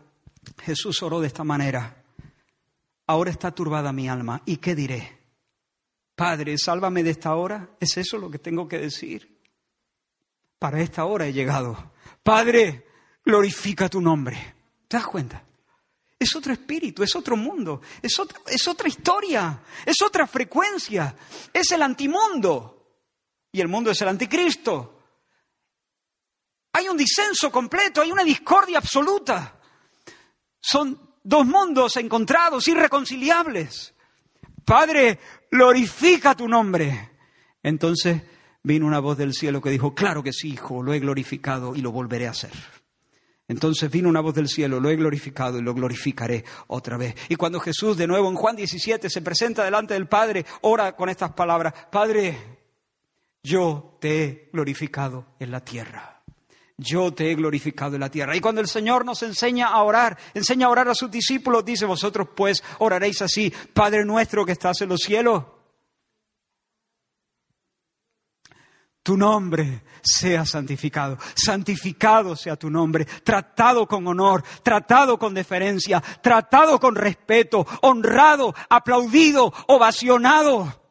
Jesús oró de esta manera. Ahora está turbada mi alma. ¿Y qué diré? Padre, sálvame de esta hora. ¿Es eso lo que tengo que decir? Para esta hora he llegado. Padre, glorifica tu nombre. ¿Te das cuenta? Es otro espíritu, es otro mundo, es es otra historia, es otra frecuencia, es el antimundo. Y el mundo es el anticristo. Hay un disenso completo, hay una discordia absoluta. Son dos mundos encontrados, irreconciliables. Padre, glorifica tu nombre. Entonces vino una voz del cielo que dijo, claro que sí, hijo, lo he glorificado y lo volveré a hacer. Entonces vino una voz del cielo, lo he glorificado y lo glorificaré otra vez. Y cuando Jesús de nuevo en Juan 17 se presenta delante del Padre, ora con estas palabras, Padre, yo te he glorificado en la tierra. Yo te he glorificado en la tierra. Y cuando el Señor nos enseña a orar, enseña a orar a sus discípulos, dice, vosotros pues oraréis así, Padre nuestro que estás en los cielos tu nombre sea santificado. Santificado sea tu nombre. Tratado con honor, tratado con deferencia, tratado con respeto, honrado, aplaudido, ovacionado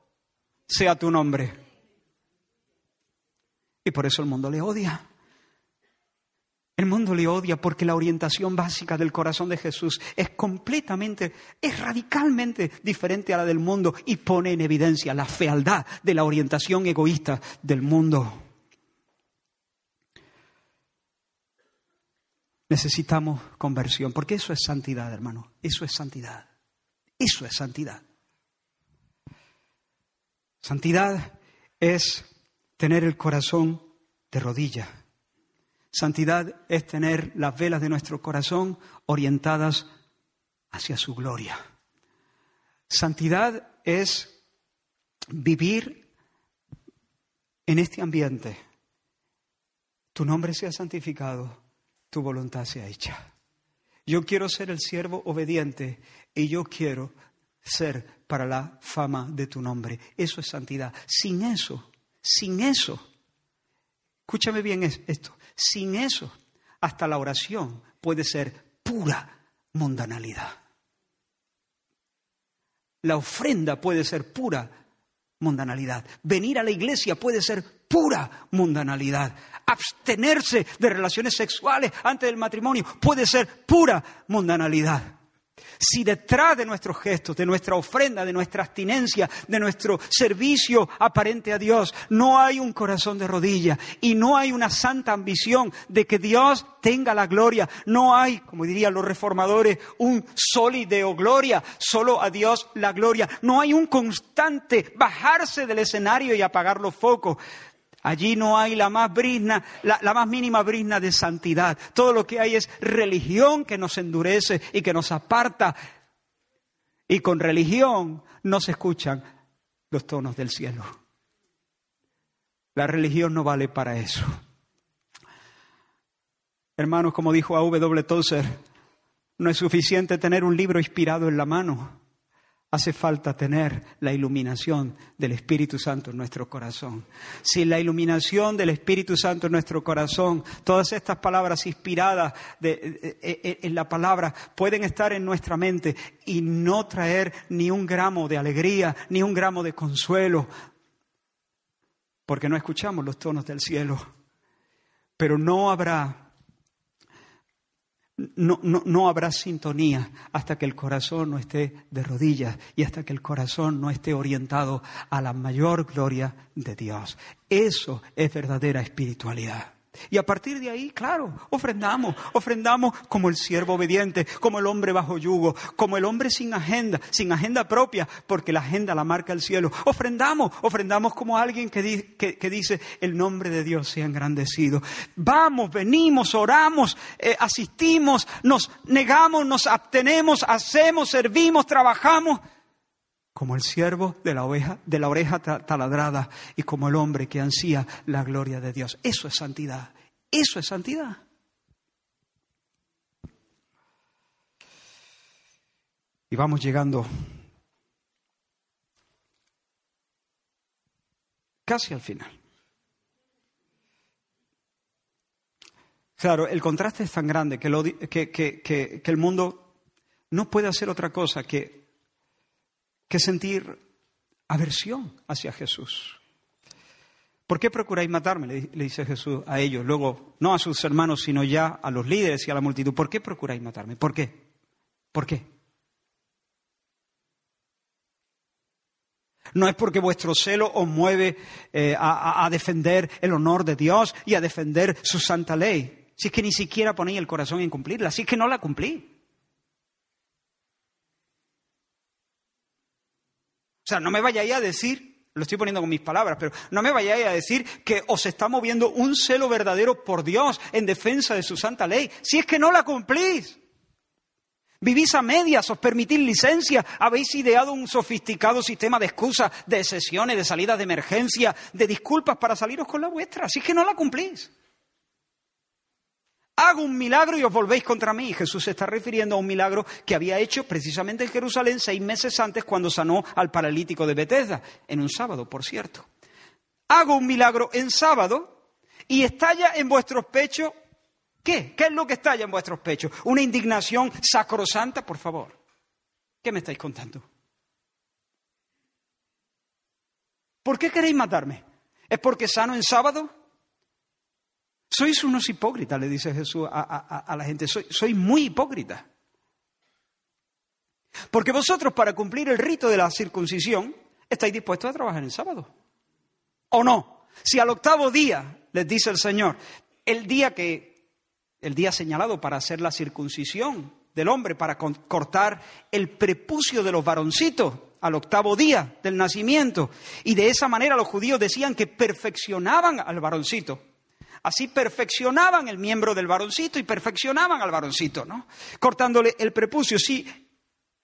sea tu nombre. Y por eso el mundo le odia. El mundo le odia porque la orientación básica del corazón de Jesús es completamente, es radicalmente diferente a la del mundo y pone en evidencia la fealdad de la orientación egoísta del mundo. Necesitamos conversión, porque eso es santidad, hermano. Eso es santidad. Eso es santidad. Santidad es tener el corazón de rodillas Santidad es tener las velas de nuestro corazón orientadas hacia su gloria. Santidad es vivir en este ambiente. Tu nombre sea santificado, tu voluntad sea hecha. Yo quiero ser el siervo obediente y yo quiero ser para la fama de tu nombre. Eso es santidad. Sin eso, sin eso, escúchame bien esto, sin eso, hasta la oración puede ser pura mundanalidad. La ofrenda puede ser pura mundanalidad. Venir a la iglesia puede ser pura mundanalidad. Abstenerse de relaciones sexuales antes del matrimonio puede ser pura mundanalidad. Si detrás de nuestros gestos, de nuestra ofrenda, de nuestra abstinencia, de nuestro servicio aparente a Dios, no hay un corazón de rodilla y no hay una santa ambición de que Dios tenga la gloria, no hay, como dirían los reformadores, un solideo gloria, solo a Dios la gloria, no hay un constante bajarse del escenario y apagar los focos. Allí no hay la más brisna, la, más mínima brisna de santidad. Todo lo que hay es religión que nos endurece y que nos aparta. Y con religión no se escuchan los tonos del cielo. La religión no vale para eso. Hermanos, como dijo A. W. Tozer, no es suficiente tener un libro inspirado en la mano hace falta tener la iluminación del Espíritu Santo en nuestro corazón. Sin la iluminación del Espíritu Santo en nuestro corazón, todas estas palabras inspiradas en la palabra pueden estar en nuestra mente y no traer ni un gramo de alegría, ni un gramo de consuelo, porque no escuchamos los tonos del cielo. Pero no habrá no, no, no, habrá sintonía hasta que el corazón no esté de rodillas y hasta que el corazón no esté orientado a la mayor gloria de Dios. Eso es verdadera espiritualidad. Y a partir de ahí, claro, ofrendamos, ofrendamos como el siervo obediente, como el hombre bajo yugo, como el hombre sin agenda, sin agenda propia, porque la agenda la marca el cielo. Ofrendamos, ofrendamos como alguien que, dice, el nombre de Dios sea engrandecido. Vamos, venimos, oramos, eh, asistimos, nos negamos, nos abstenemos, hacemos, servimos, trabajamos como el siervo de la, oveja, de la oreja taladrada y como el hombre que ansía la gloria de Dios. Eso es santidad. Eso es santidad. Y vamos llegando casi al final. Claro, el contraste es tan grande que, que el mundo no puede hacer otra cosa que que sentir aversión hacia Jesús. ¿Por qué procuráis matarme? Le, dice Jesús a ellos, luego no a sus hermanos, sino ya a los líderes y a la multitud. ¿Por qué procuráis matarme? ¿Por qué? ¿Por qué? No es porque vuestro celo os mueve eh, a, a, defender el honor de Dios y a defender su santa ley. Si es que ni siquiera ponéis el corazón en cumplirla, si es que no la cumplí. O sea, no me vayáis a decir, lo estoy poniendo con mis palabras, pero no me vayáis a decir que os está moviendo un celo verdadero por Dios en defensa de su santa ley, si es que no la cumplís. Vivís a medias, os permitís licencia, habéis ideado un sofisticado sistema de excusas, de excepciones, de salidas de emergencia, de disculpas para saliros con la vuestra, si es que no la cumplís hago un milagro y os volvéis contra mí. Jesús se está refiriendo a un milagro que había hecho precisamente en Jerusalén seis meses antes cuando sanó al paralítico de Bethesda, en un sábado, por cierto. Hago un milagro en sábado y estalla en vuestros pechos. ¿Qué? ¿Qué es lo que estalla en vuestros pechos? ¿Una indignación sacrosanta? Por favor. ¿Qué me estáis contando? ¿Por qué queréis matarme? ¿Es porque sano en sábado? Sois unos hipócritas, le dice Jesús a, la gente, sois, muy hipócritas. Porque vosotros para cumplir el rito de la circuncisión estáis dispuestos a trabajar en sábado. ¿O no? Si al octavo día, les dice el Señor, el día que, el día señalado para hacer la circuncisión del hombre, para cortar el prepucio de los varoncitos al octavo día del nacimiento, y de esa manera los judíos decían que perfeccionaban al varoncito. Así perfeccionaban el miembro del varoncito y perfeccionaban al varoncito, ¿no? Cortándole el prepucio. Si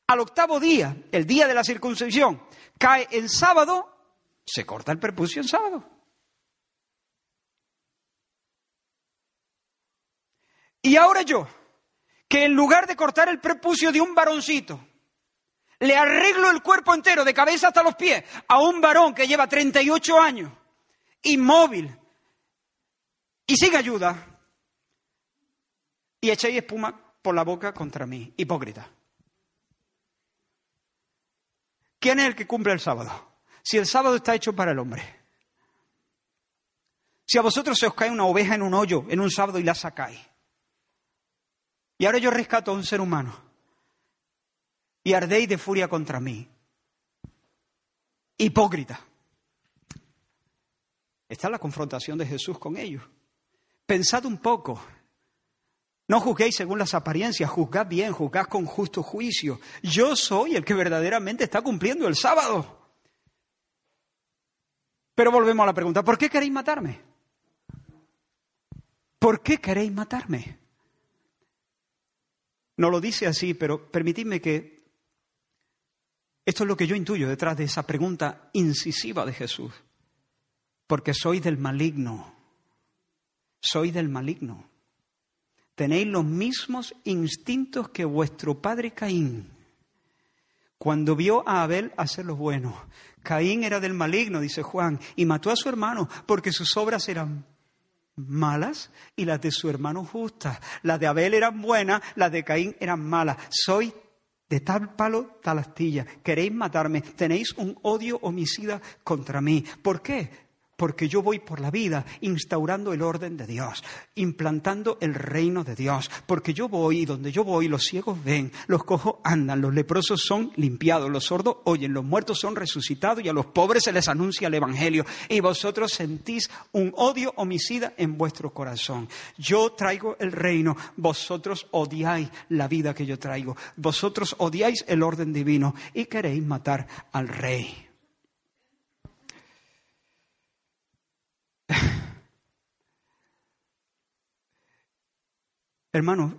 al octavo día, el día de la circuncisión, cae en sábado, se corta el prepucio en sábado. Y ahora yo, que en lugar de cortar el prepucio de un varoncito, le arreglo el cuerpo entero, de cabeza hasta los pies, a un varón que lleva 38 años, inmóvil, y sin ayuda, y echéis espuma por la boca contra mí, hipócrita. ¿Quién es el que cumple el sábado? Si el sábado está hecho para el hombre. Si a vosotros se os cae una oveja en un hoyo en un sábado y la sacáis. Y ahora yo rescato a un ser humano. Y ardéis de furia contra mí. Hipócrita. Esta es la confrontación de Jesús con ellos. Pensad un poco. No juzguéis según las apariencias, juzgad bien, juzgad con justo juicio. Yo soy el que verdaderamente está cumpliendo el sábado. Pero volvemos a la pregunta, ¿por qué queréis matarme? ¿Por qué queréis matarme? No lo dice así, pero permitidme que esto es lo que yo intuyo detrás de esa pregunta incisiva de Jesús. Porque soy del maligno soy del maligno. Tenéis los mismos instintos que vuestro padre Caín. Cuando vio a Abel hacer lo bueno, Caín era del maligno, dice Juan, y mató a su hermano porque sus obras eran malas y las de su hermano justas. Las de Abel eran buenas, las de Caín eran malas. Soy de tal palo, tal astilla. Queréis matarme, tenéis un odio homicida contra mí. ¿Por qué? Porque yo voy por la vida instaurando el orden de Dios, implantando el reino de Dios, porque yo voy y donde yo voy los ciegos ven, los cojos andan, los leprosos son limpiados, los sordos oyen, los muertos son resucitados y a los pobres se les anuncia el Evangelio y vosotros sentís un odio homicida en vuestro corazón. Yo traigo el reino, vosotros odiáis la vida que yo traigo, vosotros odiáis el orden divino y queréis matar al rey. Hermanos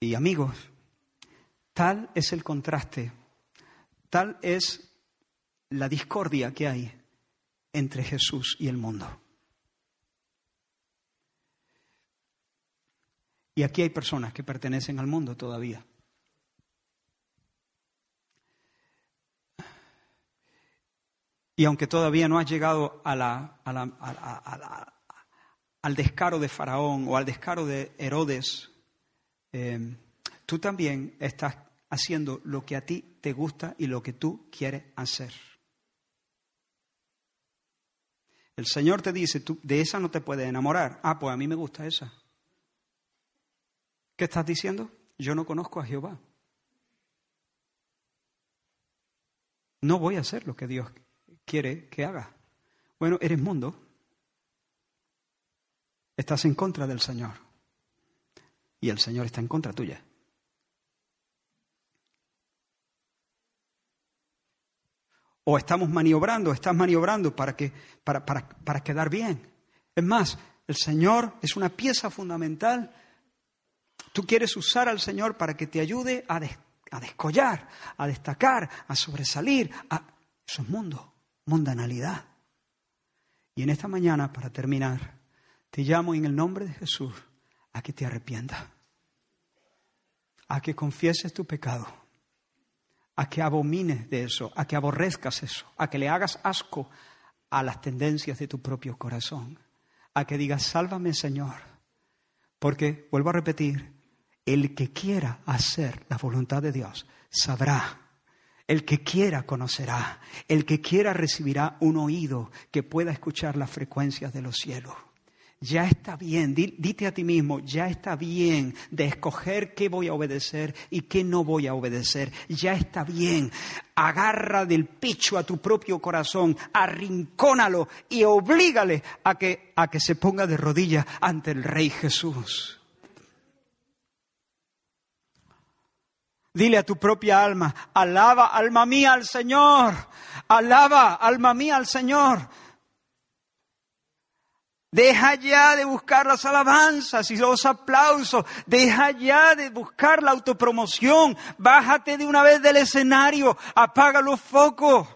y amigos, tal es el contraste, tal es la discordia que hay entre Jesús y el mundo. Y aquí hay personas que pertenecen al mundo todavía. Y aunque todavía no has llegado a la, al descaro de Faraón o al descaro de Herodes, eh, tú también estás haciendo lo que a ti te gusta y lo que tú quieres hacer. El Señor te dice, tú de esa no te puedes enamorar. Ah, pues a mí me gusta esa. ¿Qué estás diciendo? Yo no conozco a Jehová. No voy a hacer lo que Dios quiere que haga. Bueno, eres mundo. Estás en contra del Señor. Y el Señor está en contra tuya. O estamos maniobrando, estás maniobrando para, que, para, para, para quedar bien. Es más, el Señor es una pieza fundamental. Tú quieres usar al Señor para que te ayude a, a descollar, a destacar, a sobresalir. A... Eso es mundo, mundanalidad. Y en esta mañana, para terminar, te llamo en el nombre de Jesús a que te arrepientas, a que confieses tu pecado, a que abomines de eso, a que aborrezcas eso, a que le hagas asco a las tendencias de tu propio corazón, a que digas, sálvame Señor, porque, vuelvo a repetir, el que quiera hacer la voluntad de Dios sabrá el que quiera conocerá, el que quiera recibirá un oído que pueda escuchar las frecuencias de los cielos ya está bien, dite a ti mismo, ya está bien de escoger qué voy a obedecer y qué no voy a obedecer, ya está bien. Agarra del pecho a tu propio corazón, arrincónalo y oblígale a que, a que se ponga de rodillas ante el Rey Jesús. Dile a tu propia alma, alaba alma mía al Señor, alaba alma mía al Señor. Deja ya de buscar las alabanzas y los aplausos. Deja ya de buscar la autopromoción. Bájate de una vez del escenario. Apaga los focos.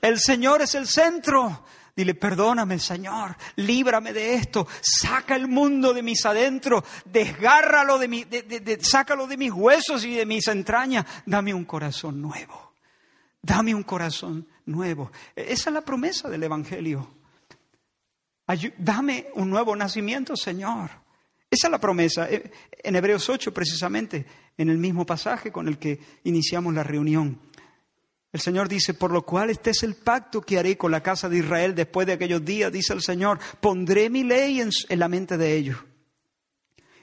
El Señor es el centro. Dile, perdóname, Señor, líbrame de esto, saca el mundo de mis adentros, desgárralo de, mi, sácalo de mis huesos y de mis entrañas, dame un corazón nuevo, dame un corazón nuevo. Esa es la promesa del Evangelio. Dame un nuevo nacimiento, Señor. Esa es la promesa. Eh, en Hebreos 8, precisamente, en el mismo pasaje con el que iniciamos la reunión. El Señor dice, por lo cual este es el pacto que haré con la casa de Israel después de aquellos días, dice el Señor, pondré mi ley en, en la mente de ellos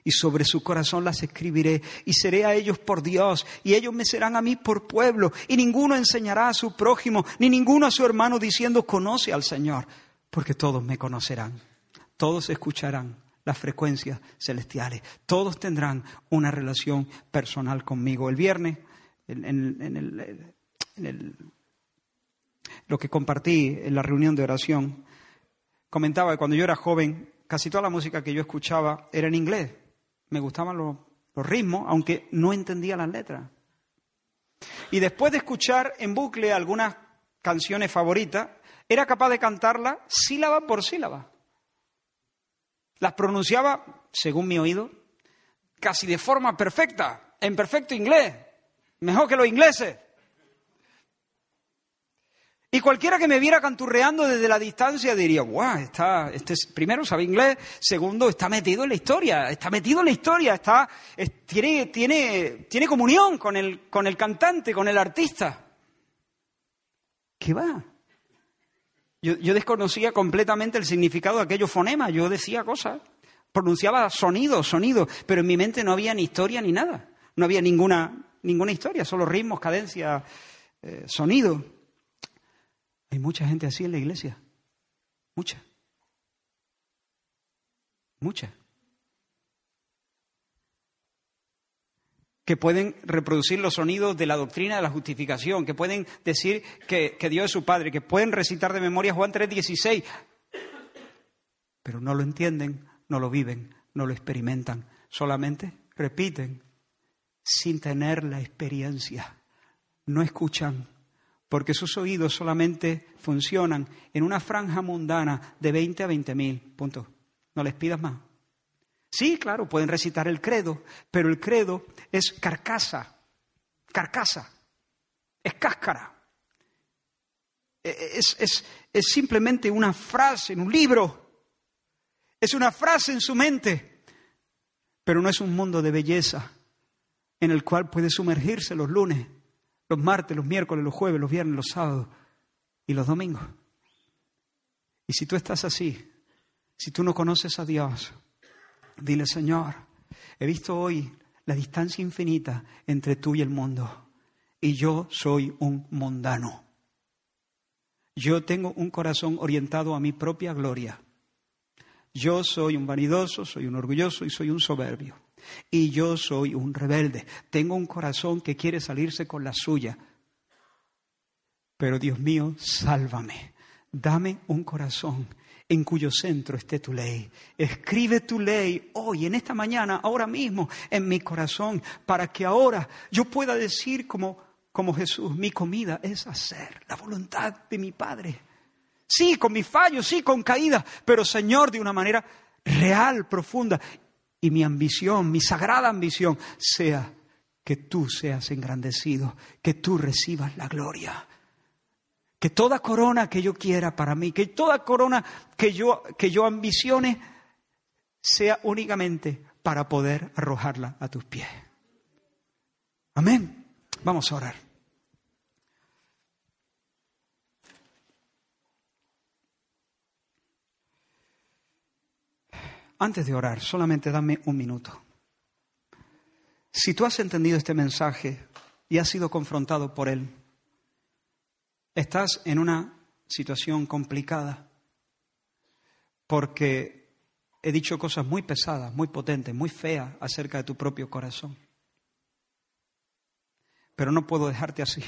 y sobre su corazón las escribiré y seré a ellos por Dios y ellos me serán a mí por pueblo y ninguno enseñará a su prójimo ni ninguno a su hermano diciendo conoce al Señor porque todos me conocerán, todos escucharán las frecuencias celestiales, todos tendrán una relación personal conmigo. El viernes, en, lo que compartí en la reunión de oración, comentaba que cuando yo era joven, casi toda la música que yo escuchaba era en inglés. Me gustaban los, los ritmos, aunque no entendía las letras. Y después de escuchar en bucle algunas canciones favoritas, era capaz de cantarla sílaba por sílaba. Las pronunciaba, según mi oído, casi de forma perfecta, en perfecto inglés, mejor que los ingleses. Y cualquiera que me viera canturreando desde la distancia diría, guau, está, este, primero sabe inglés, segundo está metido en la historia, está metido en la historia, está, tiene, tiene, tiene comunión con el, con el cantante, con el artista. ¿Qué va? Yo, yo, desconocía completamente el significado de aquellos fonemas. Yo decía cosas, pronunciaba sonidos, sonidos, pero en mi mente no había ni historia ni nada. No había ninguna, ninguna historia, solo ritmos, cadencia, eh, sonido. Hay mucha gente así en la iglesia. Mucha. Mucha. Que pueden reproducir los sonidos de la doctrina de la justificación, que pueden decir que, Dios es su Padre, que pueden recitar de memoria Juan 3:16, pero no lo entienden, no lo viven, no lo experimentan, solamente repiten sin tener la experiencia. No escuchan, porque sus oídos solamente funcionan en una franja mundana de 20 a 20 mil. Punto. No les pidas más. Sí, claro, pueden recitar el credo, pero el credo es carcasa, carcasa, es cáscara. E, e, es, es, es simplemente una frase en un libro, es una frase en su mente, pero no es un mundo de belleza en el cual puede sumergirse los lunes, los martes, los miércoles, los jueves, los viernes, los sábados y los domingos. Y si tú estás así, si tú no conoces a Dios, Dile, Señor, he visto hoy la distancia infinita entre tú y el mundo y yo soy un mundano. Yo tengo un corazón orientado a mi propia gloria. Yo soy un vanidoso, soy un orgulloso y soy un soberbio. Y yo soy un rebelde. Tengo un corazón que quiere salirse con la suya. Pero Dios mío, sálvame. Dame un corazón en cuyo centro esté tu ley. Escribe tu ley hoy, en esta mañana, ahora mismo, en mi corazón, para que ahora yo pueda decir como, como Jesús, mi comida es hacer la voluntad de mi Padre. Sí, con mis fallos, sí, con caídas, pero Señor, de una manera real, profunda. Y mi ambición, mi sagrada ambición, sea que tú seas engrandecido, que tú recibas la gloria que toda corona que yo quiera para mí, que toda corona que yo, que yo ambicione, sea únicamente para poder arrojarla a tus pies. Amén. Vamos a orar. Antes de orar, solamente dame un minuto. Si tú has entendido este mensaje y has sido confrontado por él, estás en una situación complicada porque he dicho cosas muy pesadas, muy potentes, muy feas acerca de tu propio corazón. Pero no puedo dejarte así.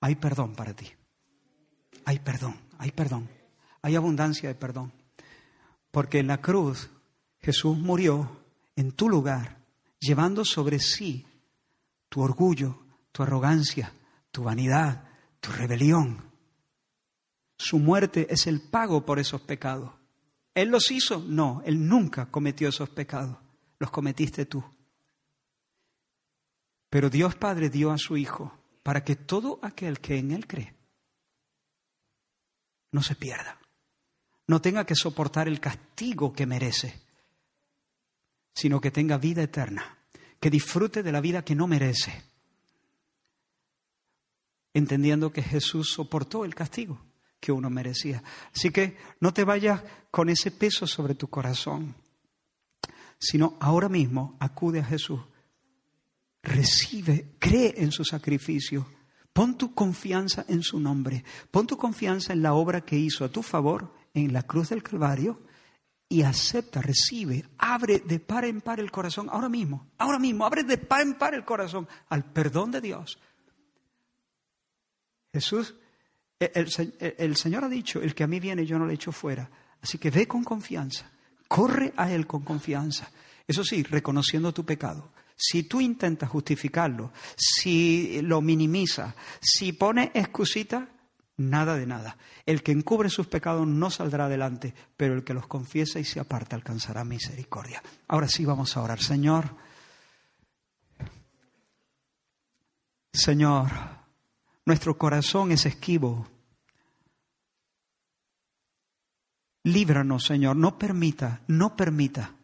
Hay perdón para ti. Hay perdón, hay perdón. Hay abundancia de perdón. Porque en la cruz Jesús murió en tu lugar, llevando sobre sí tu orgullo, tu arrogancia, tu vanidad, tu rebelión. Su muerte es el pago por esos pecados. ¿Él los hizo? No, Él nunca cometió esos pecados. Los cometiste tú. Pero Dios Padre dio a su Hijo para que todo aquel que en Él cree no se pierda, no tenga que soportar el castigo que merece, sino que tenga vida eterna, que disfrute de la vida que no merece entendiendo que Jesús soportó el castigo que uno merecía. Así que no te vayas con ese peso sobre tu corazón, sino ahora mismo acude a Jesús, recibe, cree en su sacrificio, pon tu confianza en su nombre, pon tu confianza en la obra que hizo a tu favor en la cruz del Calvario y acepta, recibe, abre de par en par el corazón ahora mismo, ahora mismo, abre de par en par el corazón al perdón de Dios Jesús, el, Señor ha dicho, el que a mí viene yo no le echo fuera. Así que ve con confianza, corre a Él con confianza. Eso sí, reconociendo tu pecado. Si tú intentas justificarlo, si lo minimizas, si pones excusita, nada de nada. El que encubre sus pecados no saldrá adelante, pero el que los confiesa y se aparta alcanzará misericordia. Ahora sí vamos a orar. Señor, Señor, nuestro corazón es esquivo. Líbranos, Señor, no permita, no permita,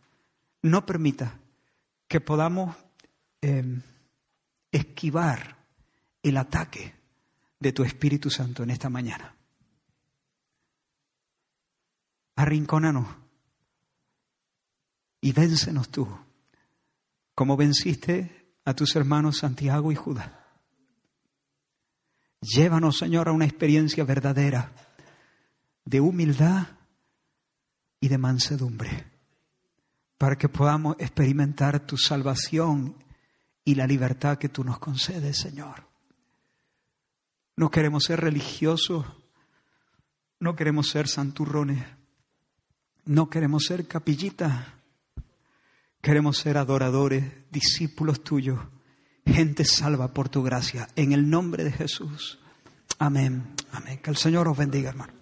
no permita que podamos em, esquivar el ataque de tu Espíritu Santo en esta mañana. Arrincónanos y véncenos tú, como venciste a tus hermanos Santiago y Judas. Llévanos, Señor, a una experiencia verdadera de humildad y de mansedumbre, para que podamos experimentar tu salvación y la libertad que tú nos concedes, Señor. No queremos ser religiosos, no queremos ser santurrones, no queremos ser capillitas, queremos ser adoradores, discípulos tuyos, gente salva por tu gracia, en el nombre de Jesús. Amén, amén. Que el Señor os bendiga, hermano.